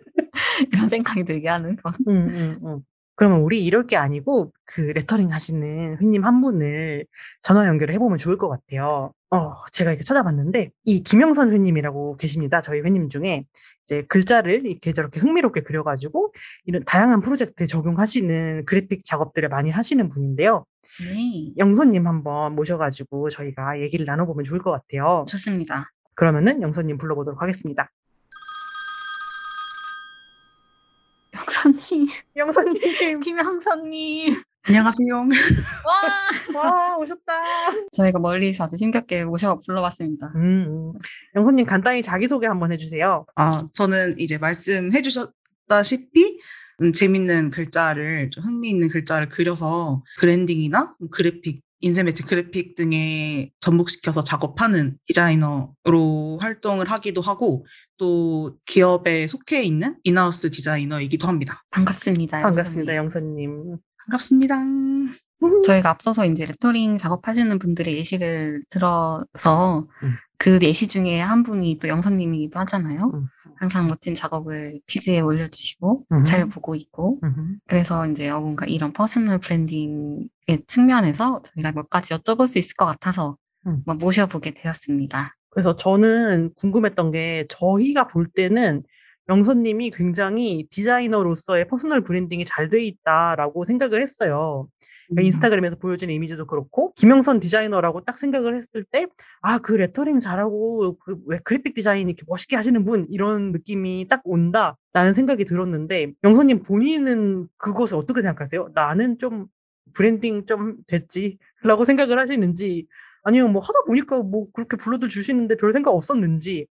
이런 생각이 들게 하는 그런. 응, 응, 응. 그러면 우리 이럴 게 아니고 그 레터링 하시는 회님 한 분을 전화 연결을 해보면 좋을 것 같아요. 어, 제가 이렇게 찾아봤는데 이 김영선 회님이라고 계십니다. 저희 회님 중에 이제 글자를 이렇게 저렇게 흥미롭게 그려가지고 이런 다양한 프로젝트에 적용하시는 그래픽 작업들을 많이 하시는 분인데요. 네, 영선님 한번 모셔가지고 저희가 얘기를 나눠보면 좋을 것 같아요. 좋습니다. 그러면은 영선님 불러보도록 하겠습니다. 형사님, 영선님, 김형사님, 안녕하세요. 와 와 오셨다. 저희가 멀리서 아주 힘겹게 모셔 불러봤습니다. 음, 음. 영선님 간단히 자기소개 한번 해주세요. 아, 저는 이제 말씀해 주셨다시피 음, 재밌는 글자를, 좀 흥미있는 글자를 그려서 브랜딩이나 그래픽, 인쇄 매체 그래픽 등에 접목시켜서 작업하는 디자이너로 활동을 하기도 하고 또 기업에 속해 있는 in-house 디자이너이기도 합니다. 반갑습니다. 반갑습니다. 영선님. 반갑습니다. 저희가 앞서서 이제 레터링 작업하시는 분들의 예시를 들어서 음. 그 예시 중에 한 분이 또 영선님이기도 하잖아요. 음. 항상 멋진 작업을 feed에 올려주시고 음. 잘 보고 있고 음. 그래서 이제 어, 뭔가 이런 personal branding의 측면에서 저희가 몇 가지 여쭤볼 수 있을 것 같아서 음. 모셔보게 되었습니다. 그래서 저는 궁금했던 게 저희가 볼 때는 영선님이 굉장히 디자이너로서의 personal branding이 잘 돼 있다라고 생각을 했어요. 그러니까 인스타그램에서 보여지는 이미지도 그렇고 김영선 디자이너라고 딱 생각을 했을 때 아 그 레터링 잘하고 그 왜 그래픽 디자인 이렇게 멋있게 하시는 분 이런 느낌이 딱 온다라는 생각이 들었는데 영선님 본인은 그것을 어떻게 생각하세요? 나는 좀 브랜딩 좀 됐지라고 생각을 하시는지 아니면 뭐 하다 보니까 뭐 그렇게 불러도 주시는데 별 생각 없었는지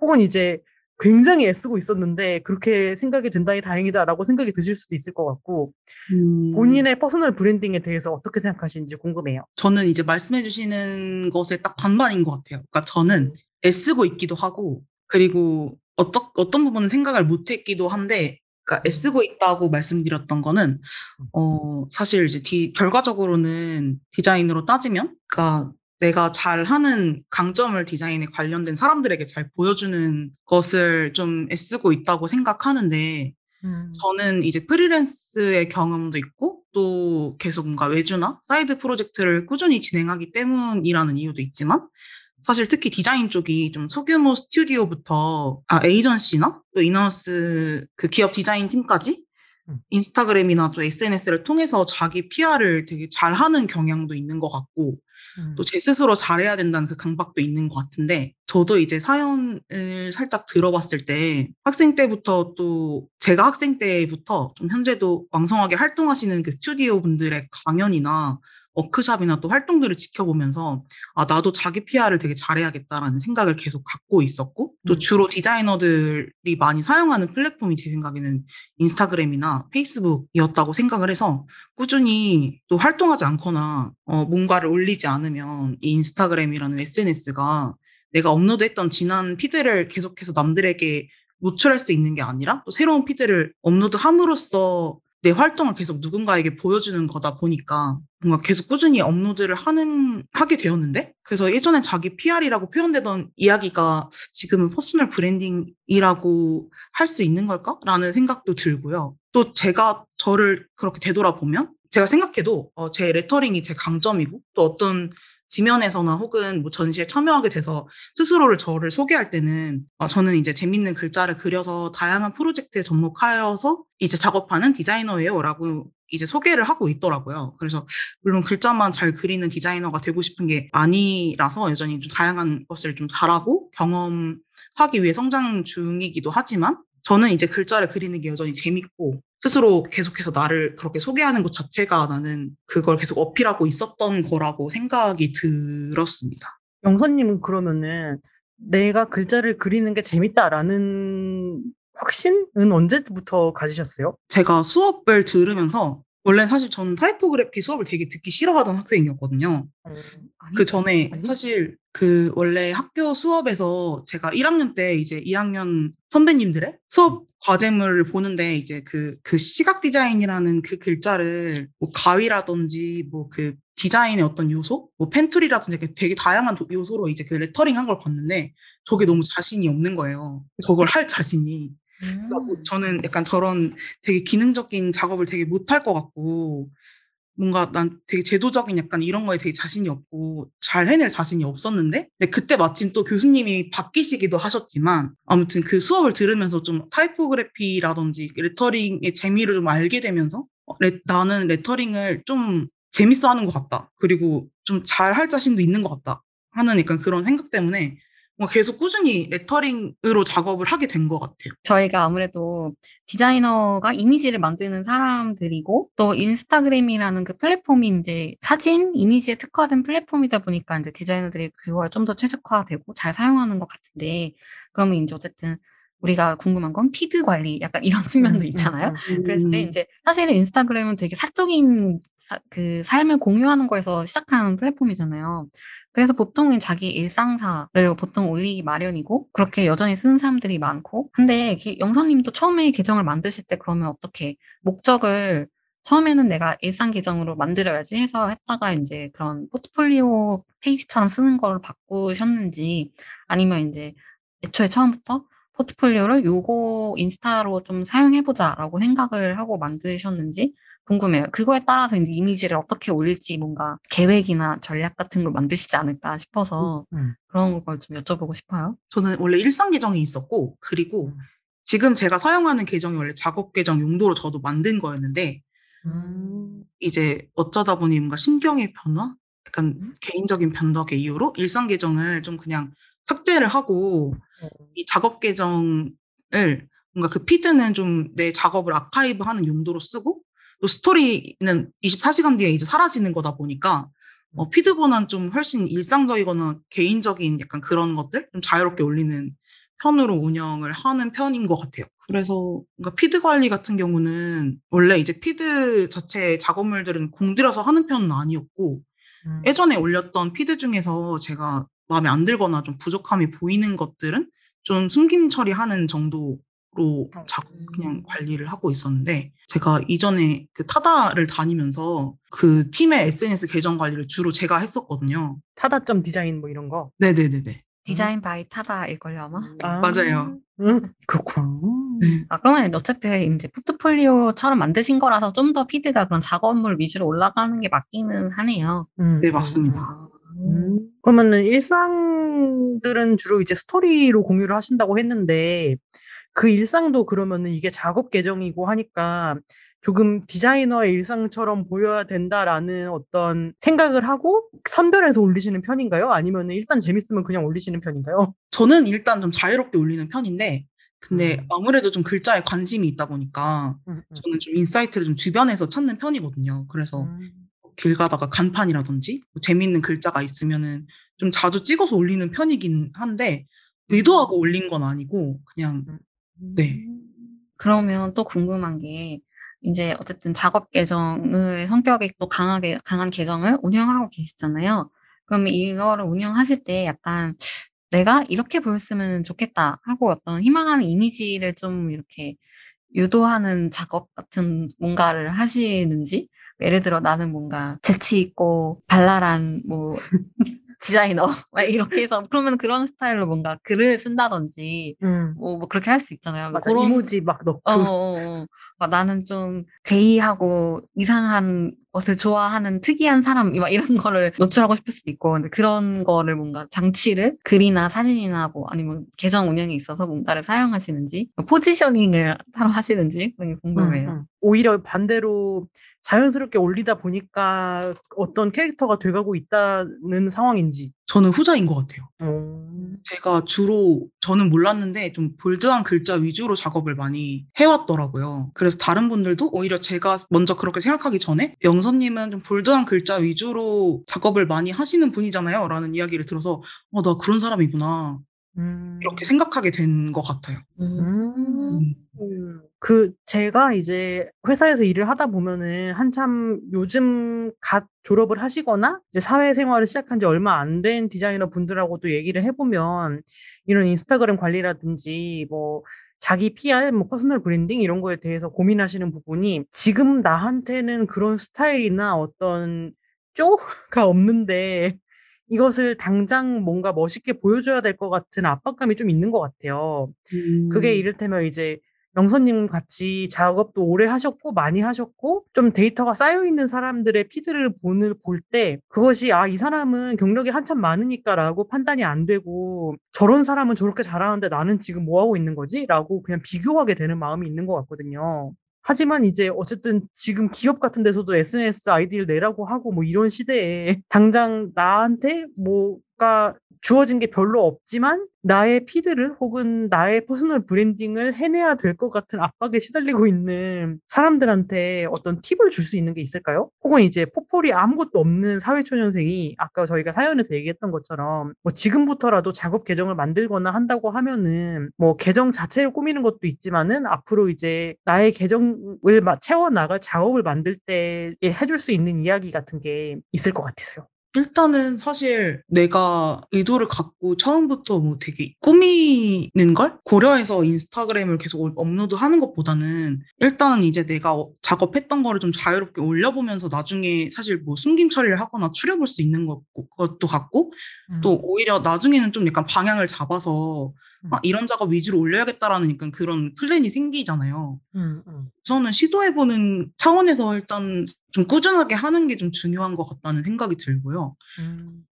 혹은 이제 굉장히 애쓰고 있었는데 그렇게 생각이 든다니 다행이다라고 생각이 드실 수도 있을 것 같고 음, 본인의 personal branding에 대해서 어떻게 생각하시는지 궁금해요. 저는 이제 말씀해 주시는 것에 딱 반반인 것 같아요. 그러니까 저는 애쓰고 있기도 하고 그리고 어떤 어떤 부분은 생각을 못 했기도 한데 그러니까 애쓰고 있다고 말씀드렸던 거는 어 사실 이제 디, 결과적으로는 디자인으로 따지면 그러니까 내가 잘하는 강점을 디자인에 관련된 사람들에게 잘 보여주는 것을 좀 애쓰고 있다고 생각하는데 음. 저는 이제 freelance의 경험도 있고 또 계속 뭔가 외주나 side project를 꾸준히 진행하기 때문이라는 이유도 있지만 사실 특히 디자인 쪽이 좀 소규모 스튜디오부터 아 에이전시나 또 in-house 그 기업 디자인 팀까지 음. 인스타그램이나 또 SNS를 통해서 자기 PR을 되게 잘하는 경향도 있는 것 같고 음. 또제 스스로 잘해야 된다는 그 강박도 있는 것 같은데 저도 이제 사연을 살짝 들어봤을 때 학생 때부터 또 제가 학생 때부터 좀 현재도 왕성하게 활동하시는 그 스튜디오 분들의 강연이나 워크샵이나 또 활동들을 지켜보면서 아 나도 자기 PR을 되게 잘해야겠다라는 생각을 계속 갖고 있었고 또 음. 주로 디자이너들이 많이 사용하는 플랫폼이 제 생각에는 인스타그램이나 페이스북이었다고 생각을 해서 꾸준히 또 활동하지 않거나 어, 뭔가를 올리지 않으면 이 인스타그램이라는 SNS가 내가 업로드했던 지난 feed를 계속해서 남들에게 노출할 수 있는 게 아니라 또 새로운 feed를 업로드함으로써 내 활동을 계속 누군가에게 보여주는 거다 보니까 뭔가 계속 꾸준히 업로드를 하는 하게 되었는데 그래서 예전에 자기 PR이라고 표현되던 이야기가 지금은 personal branding이라고 할 수 있는 걸까라는 생각도 들고요. 또 제가 저를 그렇게 되돌아보면 제가 생각해도 어, 제 레터링이 제 강점이고 또 어떤 지면에서나 혹은 뭐 전시에 참여하게 돼서 스스로를 저를 소개할 때는 어, 저는 이제 재밌는 글자를 그려서 다양한 프로젝트에 접목하여서 이제 작업하는 디자이너예요라고 이제 소개를 하고 있더라고요. 그래서 물론 글자만 잘 그리는 디자이너가 되고 싶은 게 아니라서 여전히 좀 다양한 것을 좀 잘하고 경험하기 위해 성장 중이기도 하지만 저는 이제 글자를 그리는 게 여전히 재밌고 스스로 계속해서 나를 그렇게 소개하는 것 자체가 나는 그걸 계속 어필하고 있었던 거라고 생각이 들었습니다. 영선님은 그러면은 내가 글자를 그리는 게 재밌다라는 확신은 언제부터 가지셨어요? 제가 수업을 들으면서 원래 사실 저는 타이포그래피 수업을 되게 듣기 싫어하던 학생이었거든요. 그 전에 아니? 사실 그 원래 학교 수업에서 제가 1학년 때 이제 2학년 선배님들의 수업 과제물을 보는데 이제 그, 그 시각 디자인이라는 그 글자를 뭐 가위라든지 뭐 그 디자인의 어떤 요소, 뭐 pen tool이라든지 이렇게 되게 다양한 도- 요소로 이제 그 레터링 한 걸 봤는데 저게 너무 자신이 없는 거예요. 저걸 할 자신이. 그러니까 뭐 저는 약간 저런 되게 기능적인 작업을 되게 못할 것 같고 뭔가 난 되게 제도적인 약간 이런 거에 되게 자신이 없고 잘 해낼 자신이 없었는데 근데 그때 마침 또 교수님이 바뀌시기도 하셨지만 아무튼 그 수업을 들으면서 좀 타이포그래피라든지 레터링의 재미를 좀 알게 되면서 어, 레- 나는 레터링을 좀 재밌어 하는 것 같다. 그리고 좀 잘 할 자신도 있는 것 같다. 하는 약간 그런 생각 때문에 계속 꾸준히 레터링으로 작업을 하게 된 것 같아요. 저희가 아무래도 디자이너가 이미지를 만드는 사람들이고 또 인스타그램이라는 그 플랫폼이 이제 사진, 이미지에 특화된 플랫폼이다 보니까 이제 디자이너들이 그거에 좀더 최적화되고 잘 사용하는 것 같은데 그러면 이제 어쨌든 우리가 궁금한 건 피드 관리 약간 이런 측면도 있잖아요. 그랬을 때 음. 이제 사실은 인스타그램은 되게 사적인 사- 그 삶을 공유하는 거에서 시작하는 플랫폼이잖아요. 그래서 보통은 자기 일상사를 보통 올리기 마련이고 그렇게 여전히 쓰는 사람들이 많고. 기- 영선님도 처음에 계정을 만드실 때 그러면 어떻게 목적을 처음에는 내가 일상 계정으로 만들어야지 해서 했다가 이제 그런 포트폴리오 페이지처럼 쓰는 걸 바꾸셨는지 아니면 이제 애초에 처음부터 포트폴리오를 요거 인스타로 좀 사용해보자라고 생각을 하고 만드셨는지 궁금해요. 그거에 따라서 이미지를 어떻게 올릴지 뭔가 계획이나 전략 같은 걸 만드시지 않을까 싶어서 음. 그런 걸 좀 여쭤보고 싶어요. 저는 원래 일상 계정이 있었고 그리고 음. 지금 제가 사용하는 계정이 원래 작업 계정 용도로 저도 만든 거였는데 음. 이제 어쩌다 보니 뭔가 심경의 변화, 약간 음. 개인적인 변덕의 이유로 일상 계정을 좀 그냥 삭제를 하고 이 작업 계정을 뭔가 그 피드는 좀 내 작업을 아카이브하는 용도로 쓰고 또 스토리는 24시간 뒤에 이제 사라지는 거다 보니까 어, feed보다는 좀 훨씬 일상적이거나 개인적인 약간 그런 것들 좀 자유롭게 올리는 편으로 운영을 하는 편인 것 같아요. 그래서 뭔가 feed 관리 같은 경우는 원래 이제 feed 자체 작업물들은 공들여서 하는 편은 아니었고 음. 예전에 올렸던 feed 중에서 제가 마음에 안 들거나 좀 부족함이 보이는 것들은 좀 숨김 처리하는 정도 로 자, 그냥 관리를 하고 있었는데 제가 이전에 그 타다를 다니면서 그 팀의 SNS 계정 관리를 주로 제가 했었거든요. 타다점 디자인 뭐 이런 거. 네네네네. 디자인 바이 타다일걸요 아마? 아. 맞아요. 음, 그렇구나. 네. 아, 그러면 어차피 이제 포트폴리오처럼 만드신 거라서 좀 더 feed가 그런 작업물 위주로 올라가는 게 맞기는 하네요. 음, 네, 음. 맞습니다. 음. 그러면은 일상들은 주로 이제 스토리로 공유를 하신다고 했는데 그 일상도 그러면은 이게 작업 계정이고 하니까 조금 디자이너의 일상처럼 보여야 된다라는 어떤 생각을 하고 선별해서 올리시는 편인가요? 아니면은 일단 재밌으면 그냥 올리시는 편인가요? 저는 일단 좀 자유롭게 올리는 편인데 근데 음. 아무래도 좀 글자에 관심이 있다 보니까 음, 음. 저는 좀 insight를 좀 주변에서 찾는 편이거든요. 그래서 음. 길 가다가 간판이라든지 뭐 재미있는 글자가 있으면은 좀 자주 찍어서 올리는 편이긴 한데 의도하고 올린 건 아니고 그냥 네. 그러면 또 궁금한 게 이제 어쨌든 작업 계정을 성격이 또 강하게 강한 계정을 운영하고 계시잖아요. 그러면 이거를 운영하실 때 약간 내가 이렇게 보였으면 좋겠다 하고 어떤 희망하는 이미지를 좀 이렇게 유도하는 작업 같은 뭔가를 하시는지 예를 들어 나는 뭔가 재치 있고 발랄한 뭐 디자이너 막 이렇게 해서 그러면 그런 스타일로 뭔가 글을 쓴다든지 음. 뭐, 뭐 그렇게 할 수 있잖아요. 맞아. 그런- 이모지 막 넣고. 어, 어, 어. 막 나는 좀 게이하고 이상한 것을 좋아하는 특이한 사람 막 이런 거를 노출하고 싶을 수도 있고 근데 그런 거를 뭔가 장치를 글이나 사진이나 뭐 아니면 계정 운영에 있어서 뭔가를 사용하시는지 포지셔닝을 따로 하시는지 그런 게 궁금해요. 음, 음. 오히려 반대로 자연스럽게 올리다 보니까 어떤 캐릭터가 돼가고 있다는 상황인지. 저는 후자인 것 같아요. 음. 제가 주로 저는 몰랐는데 좀 볼드한 글자 위주로 작업을 많이 해왔더라고요. 그래서 다른 분들도 오히려 제가 먼저 그렇게 생각하기 전에 영선님은 좀 볼드한 글자 위주로 작업을 많이 하시는 분이잖아요. 라는 이야기를 들어서 어, 나 그런 사람이구나. 음. 이렇게 생각하게 된 것 같아요. 음. 음. 음, 그 제가 이제 회사에서 일을 하다 보면은 한참 요즘 갓 졸업을 하시거나 이제 사회생활을 시작한 지 얼마 안 된 디자이너 분들하고도 얘기를 해보면 이런 인스타그램 관리라든지 뭐 자기 PR, 뭐 personal branding 이런 거에 대해서 고민하시는 부분이 지금 나한테는 그런 스타일이나 어떤 쪼가 없는데 이것을 당장 뭔가 멋있게 보여줘야 될 것 같은 압박감이 좀 있는 것 같아요. 그게 이를테면 이제 영선님 같이 작업도 오래 하셨고 많이 하셨고 좀 데이터가 쌓여 있는 사람들의 피드를 보는 볼 때 그것이 아 이 사람은 경력이 한참 많으니까라고 판단이 안 되고 저런 사람은 저렇게 잘하는데 나는 지금 뭐 하고 있는 거지라고 그냥 비교하게 되는 마음이 있는 것 같거든요. 하지만 이제 어쨌든 지금 기업 같은 데서도 SNS 아이디를 내라고 하고 뭐 이런 시대에 당장 나한테 뭐가 주어진 게 별로 없지만 나의 feed를 혹은 나의 personal branding을 해내야 될 것 같은 압박에 시달리고 있는 사람들한테 어떤 팁을 줄 수 있는 게 있을까요? 혹은 이제 포폴이 아무것도 없는 사회초년생이 아까 저희가 사연에서 얘기했던 것처럼 뭐 지금부터라도 작업 계정을 만들거나 한다고 하면은 뭐 계정 자체를 꾸미는 것도 있지만은 앞으로 이제 나의 계정을 마- 채워나갈 작업을 만들 때 해줄 수 있는 이야기 같은 게 있을 것 같아서요. 일단은 사실 내가 의도를 갖고 처음부터 뭐 되게 꾸미는 걸? 고려해서 인스타그램을 계속 업- 업로드 하는 것보다는 일단은 이제 내가 어- 작업했던 거를 좀 자유롭게 올려보면서 나중에 사실 뭐 숨김 처리를 하거나 추려볼 수 있는 것, 것도 같고 또 오히려 나중에는 좀 약간 방향을 잡아서 음. 아, 이런 작업 위주로 올려야겠다라는 약간 그런 플랜이 생기잖아요. 음, 음. 저는 시도해보는 차원에서 일단 좀 꾸준하게 하는 게 좀 중요한 것 같다는 생각이 들고요. 음.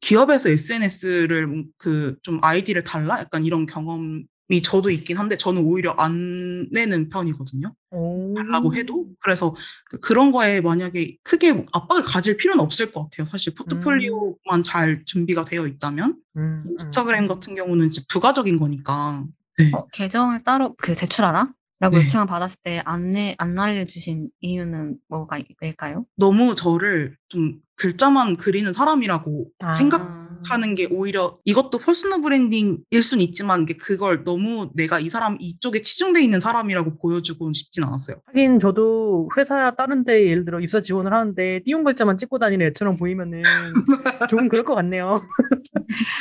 기업에서 SNS를 그 좀 아이디를 달라? 약간 이런 경험 이 저도 있긴 한데 저는 오히려 안 내는 편이거든요. 오. 달라고 해도. 그래서 그- 그런 거에 만약에 크게 압박을 가질 필요는 없을 것 같아요. 사실 포트폴리오만 잘 준비가 되어 있다면. 음, 인스타그램 음. 같은 경우는 이제 부가적인 거니까. 네. 어, 계정을 따로 그 제출하라? 라고 네. 요청을 받았을 때 안내, 안 알려주신 이유는 뭐가 있을까요? 너무 저를 좀 글자만 그리는 사람이라고 아. 생각하는 게 오히려 이것도 personal branding일 수는 있지만 이게 그걸 너무 내가 이 사람 이쪽에 치중돼 있는 사람이라고 보여주고 싶진 않았어요. 하긴 저도 회사 다른 데 예를 들어 입사 지원을 하는데 띄운 글자만 찍고 다니는 애처럼 보이면은 조금 그럴 것 같네요.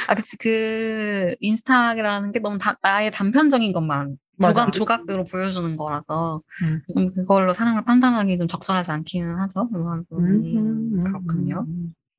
아, 그치. 그, 인스타라는 게 너무 다, 아예 단편적인 것만. 조각, 조각으로 보여주는 거라서 음. 좀 그걸로 사람을 판단하기 좀 적절하지 않기는 하죠. 그런 부분이. 그렇군요.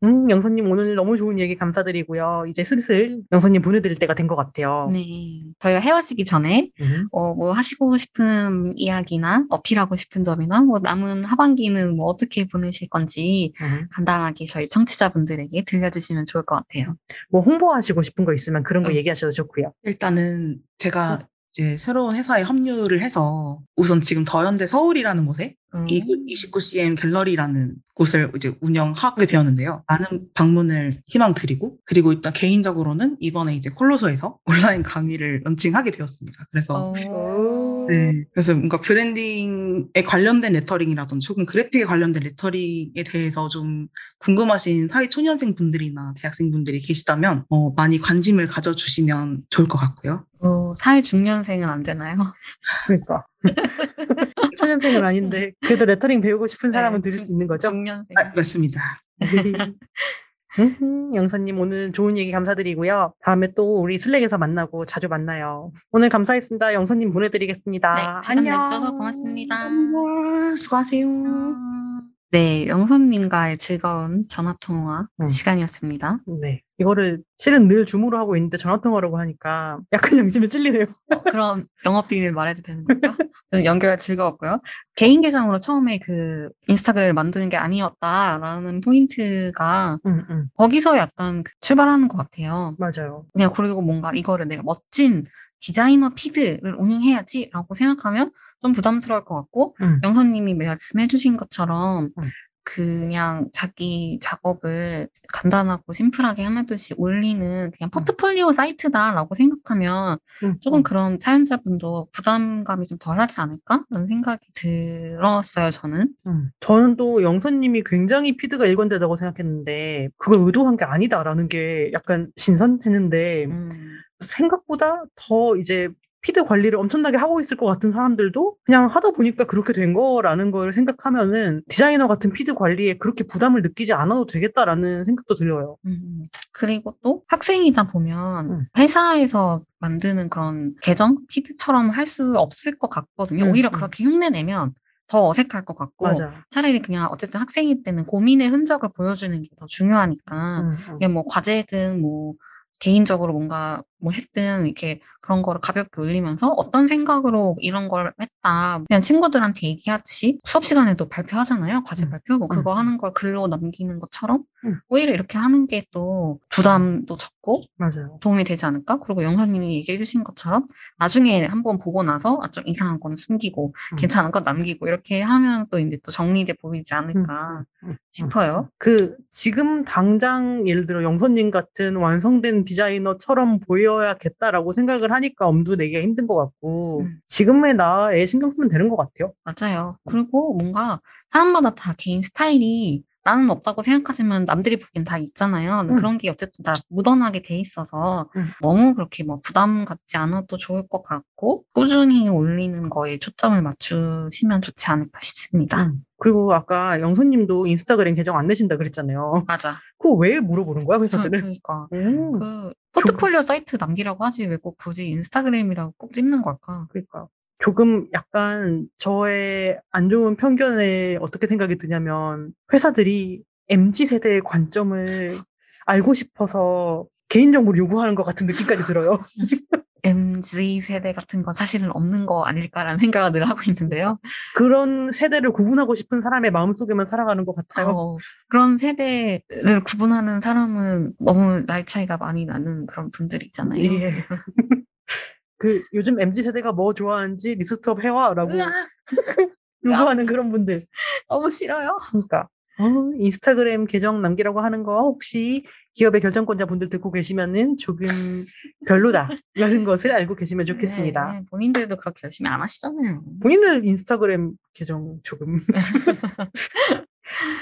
음, 영선님 오늘 너무 좋은 얘기 감사드리고요. 이제 슬슬 영선님 보내드릴 때가 된 것 같아요. 네. 저희가 헤어지기 전에, 음. 어, 뭐 하시고 싶은 이야기나 어필하고 싶은 점이나 뭐 남은 하반기는 뭐 어떻게 보내실 건지 음. 간단하게 저희 청취자분들에게 들려주시면 좋을 것 같아요. 뭐 홍보하시고 싶은 거 있으면 그런 거 음. 얘기하셔도 좋고요. 일단은 제가 이제 새로운 회사에 합류를 해서 우선 지금 더현대 서울이라는 곳에 음. 29cm 갤러리라는 곳을 이제 운영하게 되었는데요. 많은 방문을 희망드리고 그리고 일단 개인적으로는 이번에 이제 콜로소에서 온라인 강의를 런칭하게 되었습니다. 그래서 어. 네. 그래서 뭔가 branding에 관련된 레터링이라든지 혹은 그래픽에 관련된 레터링에 대해서 좀 궁금하신 사회 초년생 분들이나 대학생 분들이 계시다면 어, 많이 관심을 가져주시면 좋을 것 같고요. 어, 사회 중년생은 안 되나요? 그러니까. 초년생은 아닌데 그래도 레터링 배우고 싶은 사람은 네, 들을 중- 수 있는 거죠? 중년생. 아, 맞습니다. 음흠, 영선님 오늘 좋은 얘기 감사드리고요. 다음에 또 우리 슬랙에서 만나고 자주 만나요. 오늘 감사했습니다. 영선님 보내드리겠습니다. 네, 시간 내주셔서 고맙습니다. 와, 수고하세요. 음. 네, 영선님과의 즐거운 전화통화 음. 시간이었습니다. 네. 이거를 실은 늘 줌으로 하고 있는데 전화통화라고 하니까 약간 양심이 찔리네요. 어, 그럼 영업비밀 말해도 되는 걸까? 저는 연결 즐거웠고요. 개인 계정으로 처음에 그 인스타그램을 만드는 게 아니었다라는 포인트가 응, 응. 거기서 약간 그 출발하는 것 같아요. 맞아요. 그냥 그리고 뭔가 이거를 내가 멋진 디자이너 피드를 운영해야지라고 생각하면 좀 부담스러울 것 같고 음. 영선님이 말씀해주신 것처럼 음. 그냥 자기 작업을 간단하고 심플하게 하나둘씩 올리는 그냥 포트폴리오 사이트다라고 생각하면 응, 조금 응. 그런 사연자분도 부담감이 좀 덜하지 않을까라는 생각이 들었어요 저는. 음. 저는 또 영선님이 굉장히 피드가 일관되다고 생각했는데 그걸 의도한 게 아니다라는 게 약간 신선했는데 음. 생각보다 더 이제 피드 관리를 엄청나게 하고 있을 것 같은 사람들도 그냥 하다 보니까 그렇게 된 거라는 걸 생각하면은 디자이너 같은 피드 관리에 그렇게 부담을 느끼지 않아도 되겠다라는 생각도 들어요. 음, 그리고 또 학생이다 보면 음. 회사에서 만드는 그런 계정 피드처럼 할 수 없을 것 같거든요. 음, 오히려 음. 그렇게 흉내내면 더 어색할 것 같고 맞아. 차라리 그냥 어쨌든 학생일 때는 고민의 흔적을 보여주는 게 더 중요하니까 음, 음. 이게 뭐 과제든 뭐 개인적으로 뭔가 뭐 했든 이렇게 그런 거를 가볍게 올리면서 어떤 생각으로 이런 걸 했다. 그냥 친구들한테 얘기하듯이 수업 시간에도 발표하잖아요. 과제 음. 발표. 뭐 그거 음. 하는 걸 글로 남기는 것처럼 음. 오히려 이렇게 하는 게 또 부담도 적고 맞아요. 도움이 되지 않을까? 그리고 영사님이 얘기해 주신 것처럼 나중에 한번 보고 나서 아, 좀 이상한 건 숨기고 음. 괜찮은 건 남기고 이렇게 하면 또 이제 또 정리돼 보이지 않을까 음, 음. 싶어요. 그 지금 당장 예를 들어 영선님 같은 완성된 디자이너처럼 보여 야겠다라고 생각을 하니까 엄두 내기가 힘든 것 같고 음. 지금의 나에 신경 쓰면 되는 것 같아요. 맞아요. 그리고 뭔가 사람마다 다 개인 스타일이 나는 없다고 생각하지만 남들이 보기엔 다 있잖아요. 음. 그런 게 어쨌든 다 묻어나게 돼 있어서 음. 너무 그렇게 뭐 부담 갖지 않아도 좋을 것 같고 꾸준히 올리는 거에 초점을 맞추시면 좋지 않을까 싶습니다. 음. 그리고 아까 영선님도 인스타그램 계정 안 내신다 그랬잖아요. 맞아. 그거 왜 물어보는 거야 회사들은? 그러니까 음, 그 포트폴리오 사이트 남기라고 하지 왜 꼭 굳이 인스타그램이라고 꼭 찍는 걸까? 그러니까 조금 약간 저의 안 좋은 편견에 어떻게 생각이 드냐면 회사들이 MZ 세대의 관점을 알고 싶어서 개인정보를 요구하는 것 같은 느낌까지 들어요. MZ 세대 같은 건 사실은 없는 거 아닐까라는 생각을 늘 하고 있는데요. 그런 세대를 구분하고 싶은 사람의 마음속에만 살아가는 것 같아요. 어, 그런 세대를 구분하는 사람은 너무 나이 차이가 많이 나는 그런 분들이 있잖아요. 예. 그 요즘 MZ 세대가 뭐 좋아하는지 list up 해와라고 요구하는 그런 분들. 너무 싫어요. 그러니까 어, 인스타그램 계정 남기라고 하는 거 혹시 기업의 결정권자 분들 듣고 계시면은 조금 별로다라는 것을 알고 계시면 좋겠습니다. 네, 본인들도 그렇게 열심히 안 하시잖아요. 본인들 인스타그램 계정 조금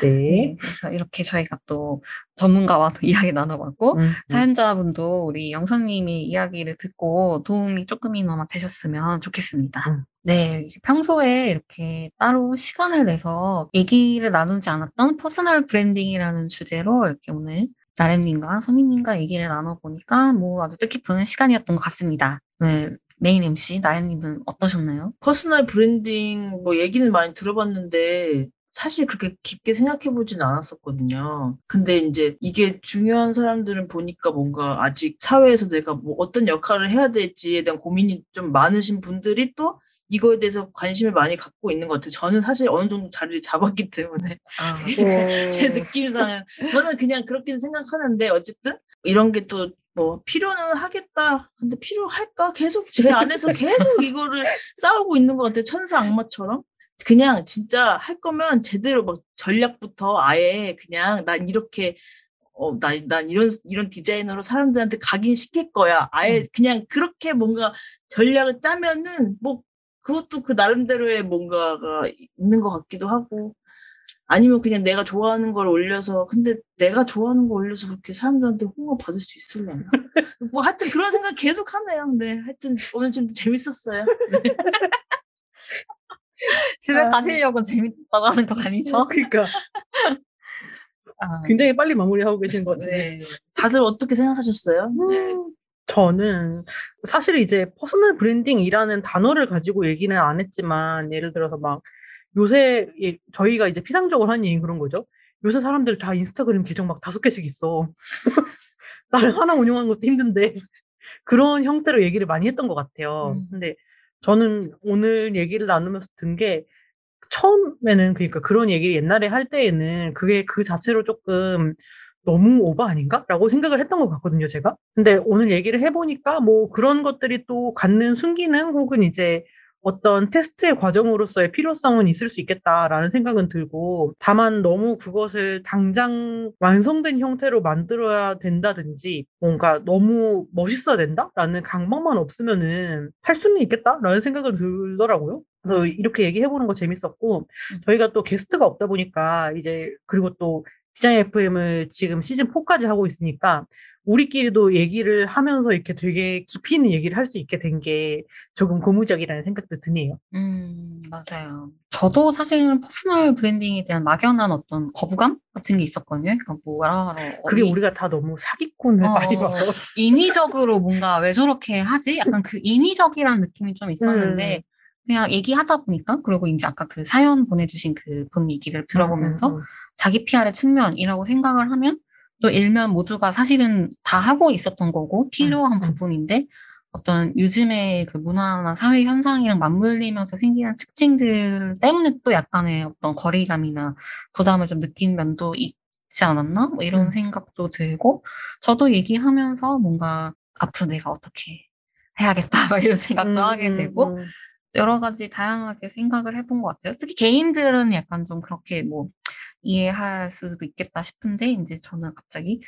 네. 네, 그래서 이렇게 저희가 또 전문가와 또 이야기 나눠봤고 음, 음. 사연자분도 우리 영선님의 이야기를 듣고 도움이 조금이나마 되셨으면 좋겠습니다. 음. 네, 평소에 이렇게 따로 시간을 내서 얘기를 나누지 않았던 personal branding이라는 주제로 이렇게 오늘 나래님과 소민님과 얘기를 나눠보니까 뭐 아주 뜻깊은 시간이었던 것 같습니다. 네, 메인 MC 나래님은 어떠셨나요? personal branding 뭐 얘기는 많이 들어봤는데 사실 그렇게 깊게 생각해 보진 않았었거든요. 근데 이제 이게 중요한 사람들은 보니까 뭔가 아직 사회에서 내가 뭐 어떤 역할을 해야 될지에 대한 고민이 좀 많으신 분들이 또 이거에 대해서 관심을 많이 갖고 있는 것 같아요. 저는 사실 어느 정도 자리를 잡았기 때문에 아, 제 느낌상은 저는 그냥 그렇게 생각하는데 어쨌든 이런 게 또 뭐 필요는 하겠다. 근데 필요할까? 계속 제 안에서 계속 이거를 싸우고 있는 것 같아요. 천사 악마처럼. 그냥 진짜 할 거면 제대로 막 전략부터 아예 그냥 난 이렇게 어, 나, 난 이런, 이런 디자이너로 사람들한테 각인시킬 거야. 아예 음. 그냥 그렇게 뭔가 전략을 짜면은 뭐 그것도 그 나름대로의 뭔가가 있는 것 같기도 하고 아니면 그냥 내가 좋아하는 걸 올려서 근데 내가 좋아하는 거 올려서 그렇게 사람들한테 홍보 받을 수 있을려나 뭐 하여튼 그런 생각 계속 하네요 근데 하여튼 오늘 좀 재밌었어요 네. 집에 아. 가시려고 재밌었다고 하는 거 아니죠? 그러니까 아, 굉장히 빨리 마무리하고 계시는 것 같은데. 네. 다들 어떻게 생각하셨어요? 네. 저는 사실 이제 personal branding이라는 단어를 가지고 얘기는 안 했지만 예를 들어서 막 요새 예, 저희가 이제 피상적으로 하는 얘기는 그런 거죠. 요새 사람들 다 인스타그램 계정 막 다섯 개씩 있어. 나는 하나 운영하는 것도 힘든데 그런 형태로 얘기를 많이 했던 것 같아요. 음. 근데 저는 오늘 얘기를 나누면서 든 게 처음에는 그러니까 그런 얘기를 옛날에 할 때에는 그게 그 자체로 조금 너무 오버 아닌가? 라고 생각을 했던 것 같거든요, 제가. 근데 오늘 얘기를 해보니까 뭐 그런 것들이 또 갖는 순기능 혹은 이제 어떤 테스트의 과정으로서의 필요성은 있을 수 있겠다라는 생각은 들고, 다만 너무 그것을 당장 완성된 형태로 만들어야 된다든지, 뭔가 너무 멋있어야 된다라는 강박만 없으면은 할 수는 있겠다라는 생각은 들더라고요. 그래서 이렇게 얘기해보는 거 재밌었고, 저희가 또 게스트가 없다 보니까, 이제, 그리고 또 디자인 FM을 지금 시즌 4까지 하고 있으니까, 우리끼리도 얘기를 하면서 이렇게 되게 깊이 있는 얘기를 할 수 있게 된 게 조금 고무적이라는 생각도 드네요. 음, 맞아요. 저도 사실 personal branding에 대한 막연한 어떤 거부감 같은 게 있었거든요. 그러니까 뭐라 그게 어디- 우리가 다 너무 사기꾼을 어, 많이 어, 봐서. 인위적으로 뭔가 왜 저렇게 하지? 약간 그 인위적이라는 느낌이 좀 있었는데 음. 그냥 얘기하다 보니까 그리고 이제 아까 그 사연 보내주신 그 분 얘기를 들어보면서 음, 음, 자기 PR의 측면이라고 생각을 하면 또 일면 모두가 사실은 다 하고 있었던 거고 필요한 음. 부분인데 어떤 요즘의 그 문화나 사회 현상이랑 맞물리면서 생기는 특징들 때문에 또 약간의 어떤 거리감이나 부담을 좀 느낀 면도 있지 않았나? 뭐 이런 음. 생각도 들고 저도 얘기하면서 뭔가 앞으로 내가 어떻게 해야겠다 막 이런 생각도 음, 하게 음, 되고 음. 여러 가지 다양하게 생각을 해본 것 같아요. 특히 개인들은 약간 좀 그렇게 뭐 이해할 수도 있겠다 싶은데 이제 저는 갑자기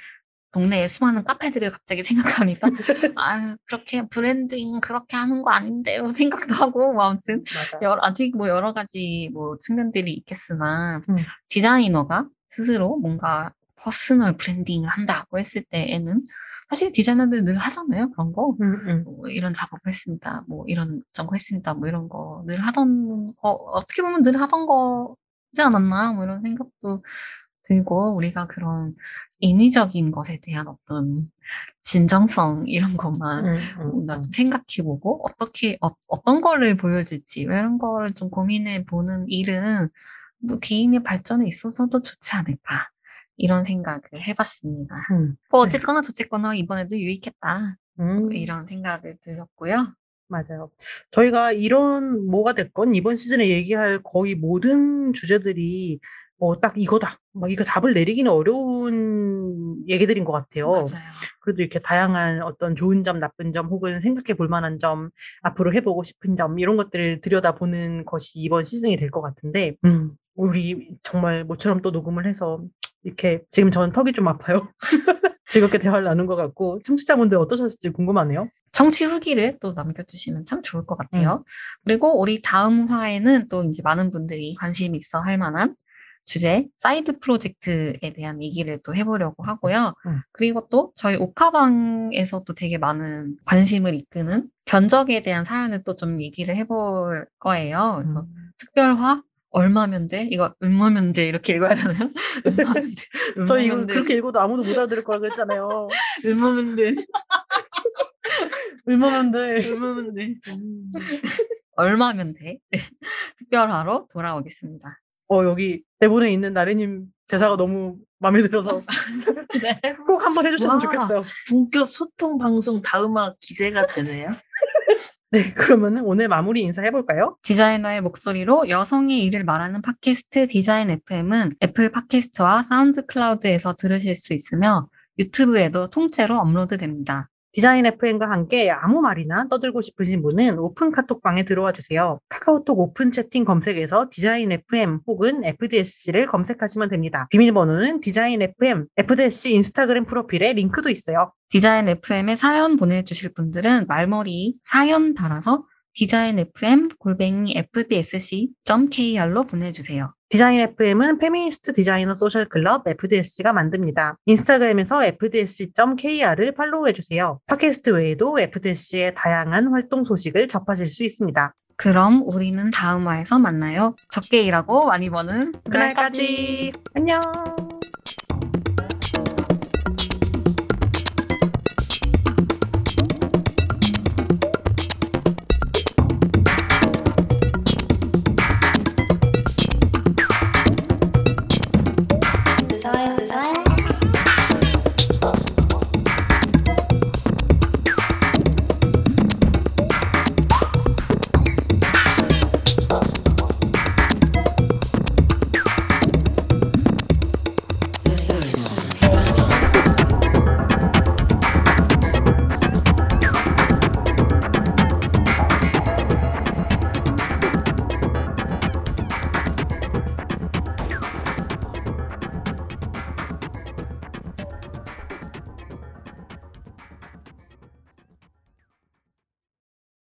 동네에 수많은 카페들을 갑자기 생각하니까 아 그렇게 브랜딩 그렇게 하는 거 아닌데요 생각도 하고 뭐 아무튼. 여러, 아직 뭐 여러 가지 뭐 측면들이 있겠으나 음. 디자이너가 스스로 뭔가 personal branding을 한다고 했을 때에는 사실 디자이너들 늘 하잖아요 그런 거 음, 음. 뭐 이런 작업을 했습니다. 뭐 이런 점거 했습니다. 뭐 이런 거 늘 하던 거 어떻게 보면 늘 하던 거지 않았나 뭐 이런 생각도 들고 우리가 그런 인위적인 것에 대한 어떤 진정성 이런 것만 음, 음, 뭔가 음. 좀 생각해보고 어떻게 어, 어떤 거를 보여줄지 이런 거를 좀 고민해 보는 일은 뭐 개인의 발전에 있어서도 좋지 않을까 이런 생각을 해봤습니다. 음. 뭐 어쨌거나 저쨌거나 이번에도 유익했다 음. 이런 생각을 들었고요. 맞아요. 저희가 이런 뭐가 됐건 이번 시즌에 얘기할 거의 모든 주제들이 뭐 딱 이거다. 막 이거 답을 내리기는 어려운 얘기들인 것 같아요. 맞아요. 그래도 이렇게 다양한 어떤 좋은 점, 나쁜 점, 혹은 생각해 볼 만한 점, 앞으로 해보고 싶은 점, 이런 것들을 들여다보는 것이 이번 시즌이 될 것 같은데, 음, 우리 정말 모처럼 또 녹음을 해서 이렇게 지금 저는 턱이 좀 아파요. 즐겁게 대화를 나눈 것 같고, 청취자분들 어떠셨을지 궁금하네요. 청취 후기를 또 남겨주시면 참 좋을 것 같아요. 그리고 우리 다음 화에는 또 이제 많은 분들이 관심이 있어 할 만한 주제, 사이드 프로젝트에 대한 얘기를 또 해보려고 하고요. 음. 그리고 또 저희 오카방에서 도 되게 많은 관심을 이끄는 견적에 대한 사연을 또 좀 얘기를 해볼 거예요. 그래서 음. 특별화? 얼마면 돼? 이거 얼마면 돼? 이렇게 읽어야 되나요? 얼마면 돼? 저 이거? 그렇게 읽어도 아무도 못 알아들을 거라 그랬잖아요. 얼마면 돼? 얼마면 돼. 얼마면 돼? 얼마면 돼? 특별화로 돌아오겠습니다. 어, 여기 대본에 있는 나래님 대사가 너무 마음에 들어서 네. 꼭 한번 해주셨으면 와. 좋겠어요. 본격 소통 방송 다음화 기대가 되네요. 네, 그러면은 오늘 마무리 인사 해볼까요? 디자이너의 목소리로 여성의 일을 말하는 팟캐스트 디자인 FM은 애플 팟캐스트와 사운드 클라우드에서 들으실 수 있으며 유튜브에도 통째로 업로드됩니다. 디자인 FM과 함께 아무 말이나 떠들고 싶으신 분은 오픈 카톡방에 들어와 주세요. 카카오톡 오픈 채팅 검색에서 디자인 FM 혹은 FDSC를 검색하시면 됩니다. 비밀번호는 디자인 FM, FDSC 인스타그램 프로필에 링크도 있어요. 디자인 FM에 사연 보내주실 분들은 말머리 사연 달아서 디자인 FM 골뱅이 fdsc.kr로 보내주세요. 디자인 FM은 페미니스트 디자이너 소셜 클럽 FDSC가 만듭니다. 인스타그램에서 fdsc.kr을 follow해주세요. 팟캐스트 외에도 FDSC의 다양한 활동 소식을 접하실 수 있습니다. 그럼 우리는 다음 화에서 만나요. 적게 일하고 많이 버는 그날까지 안녕!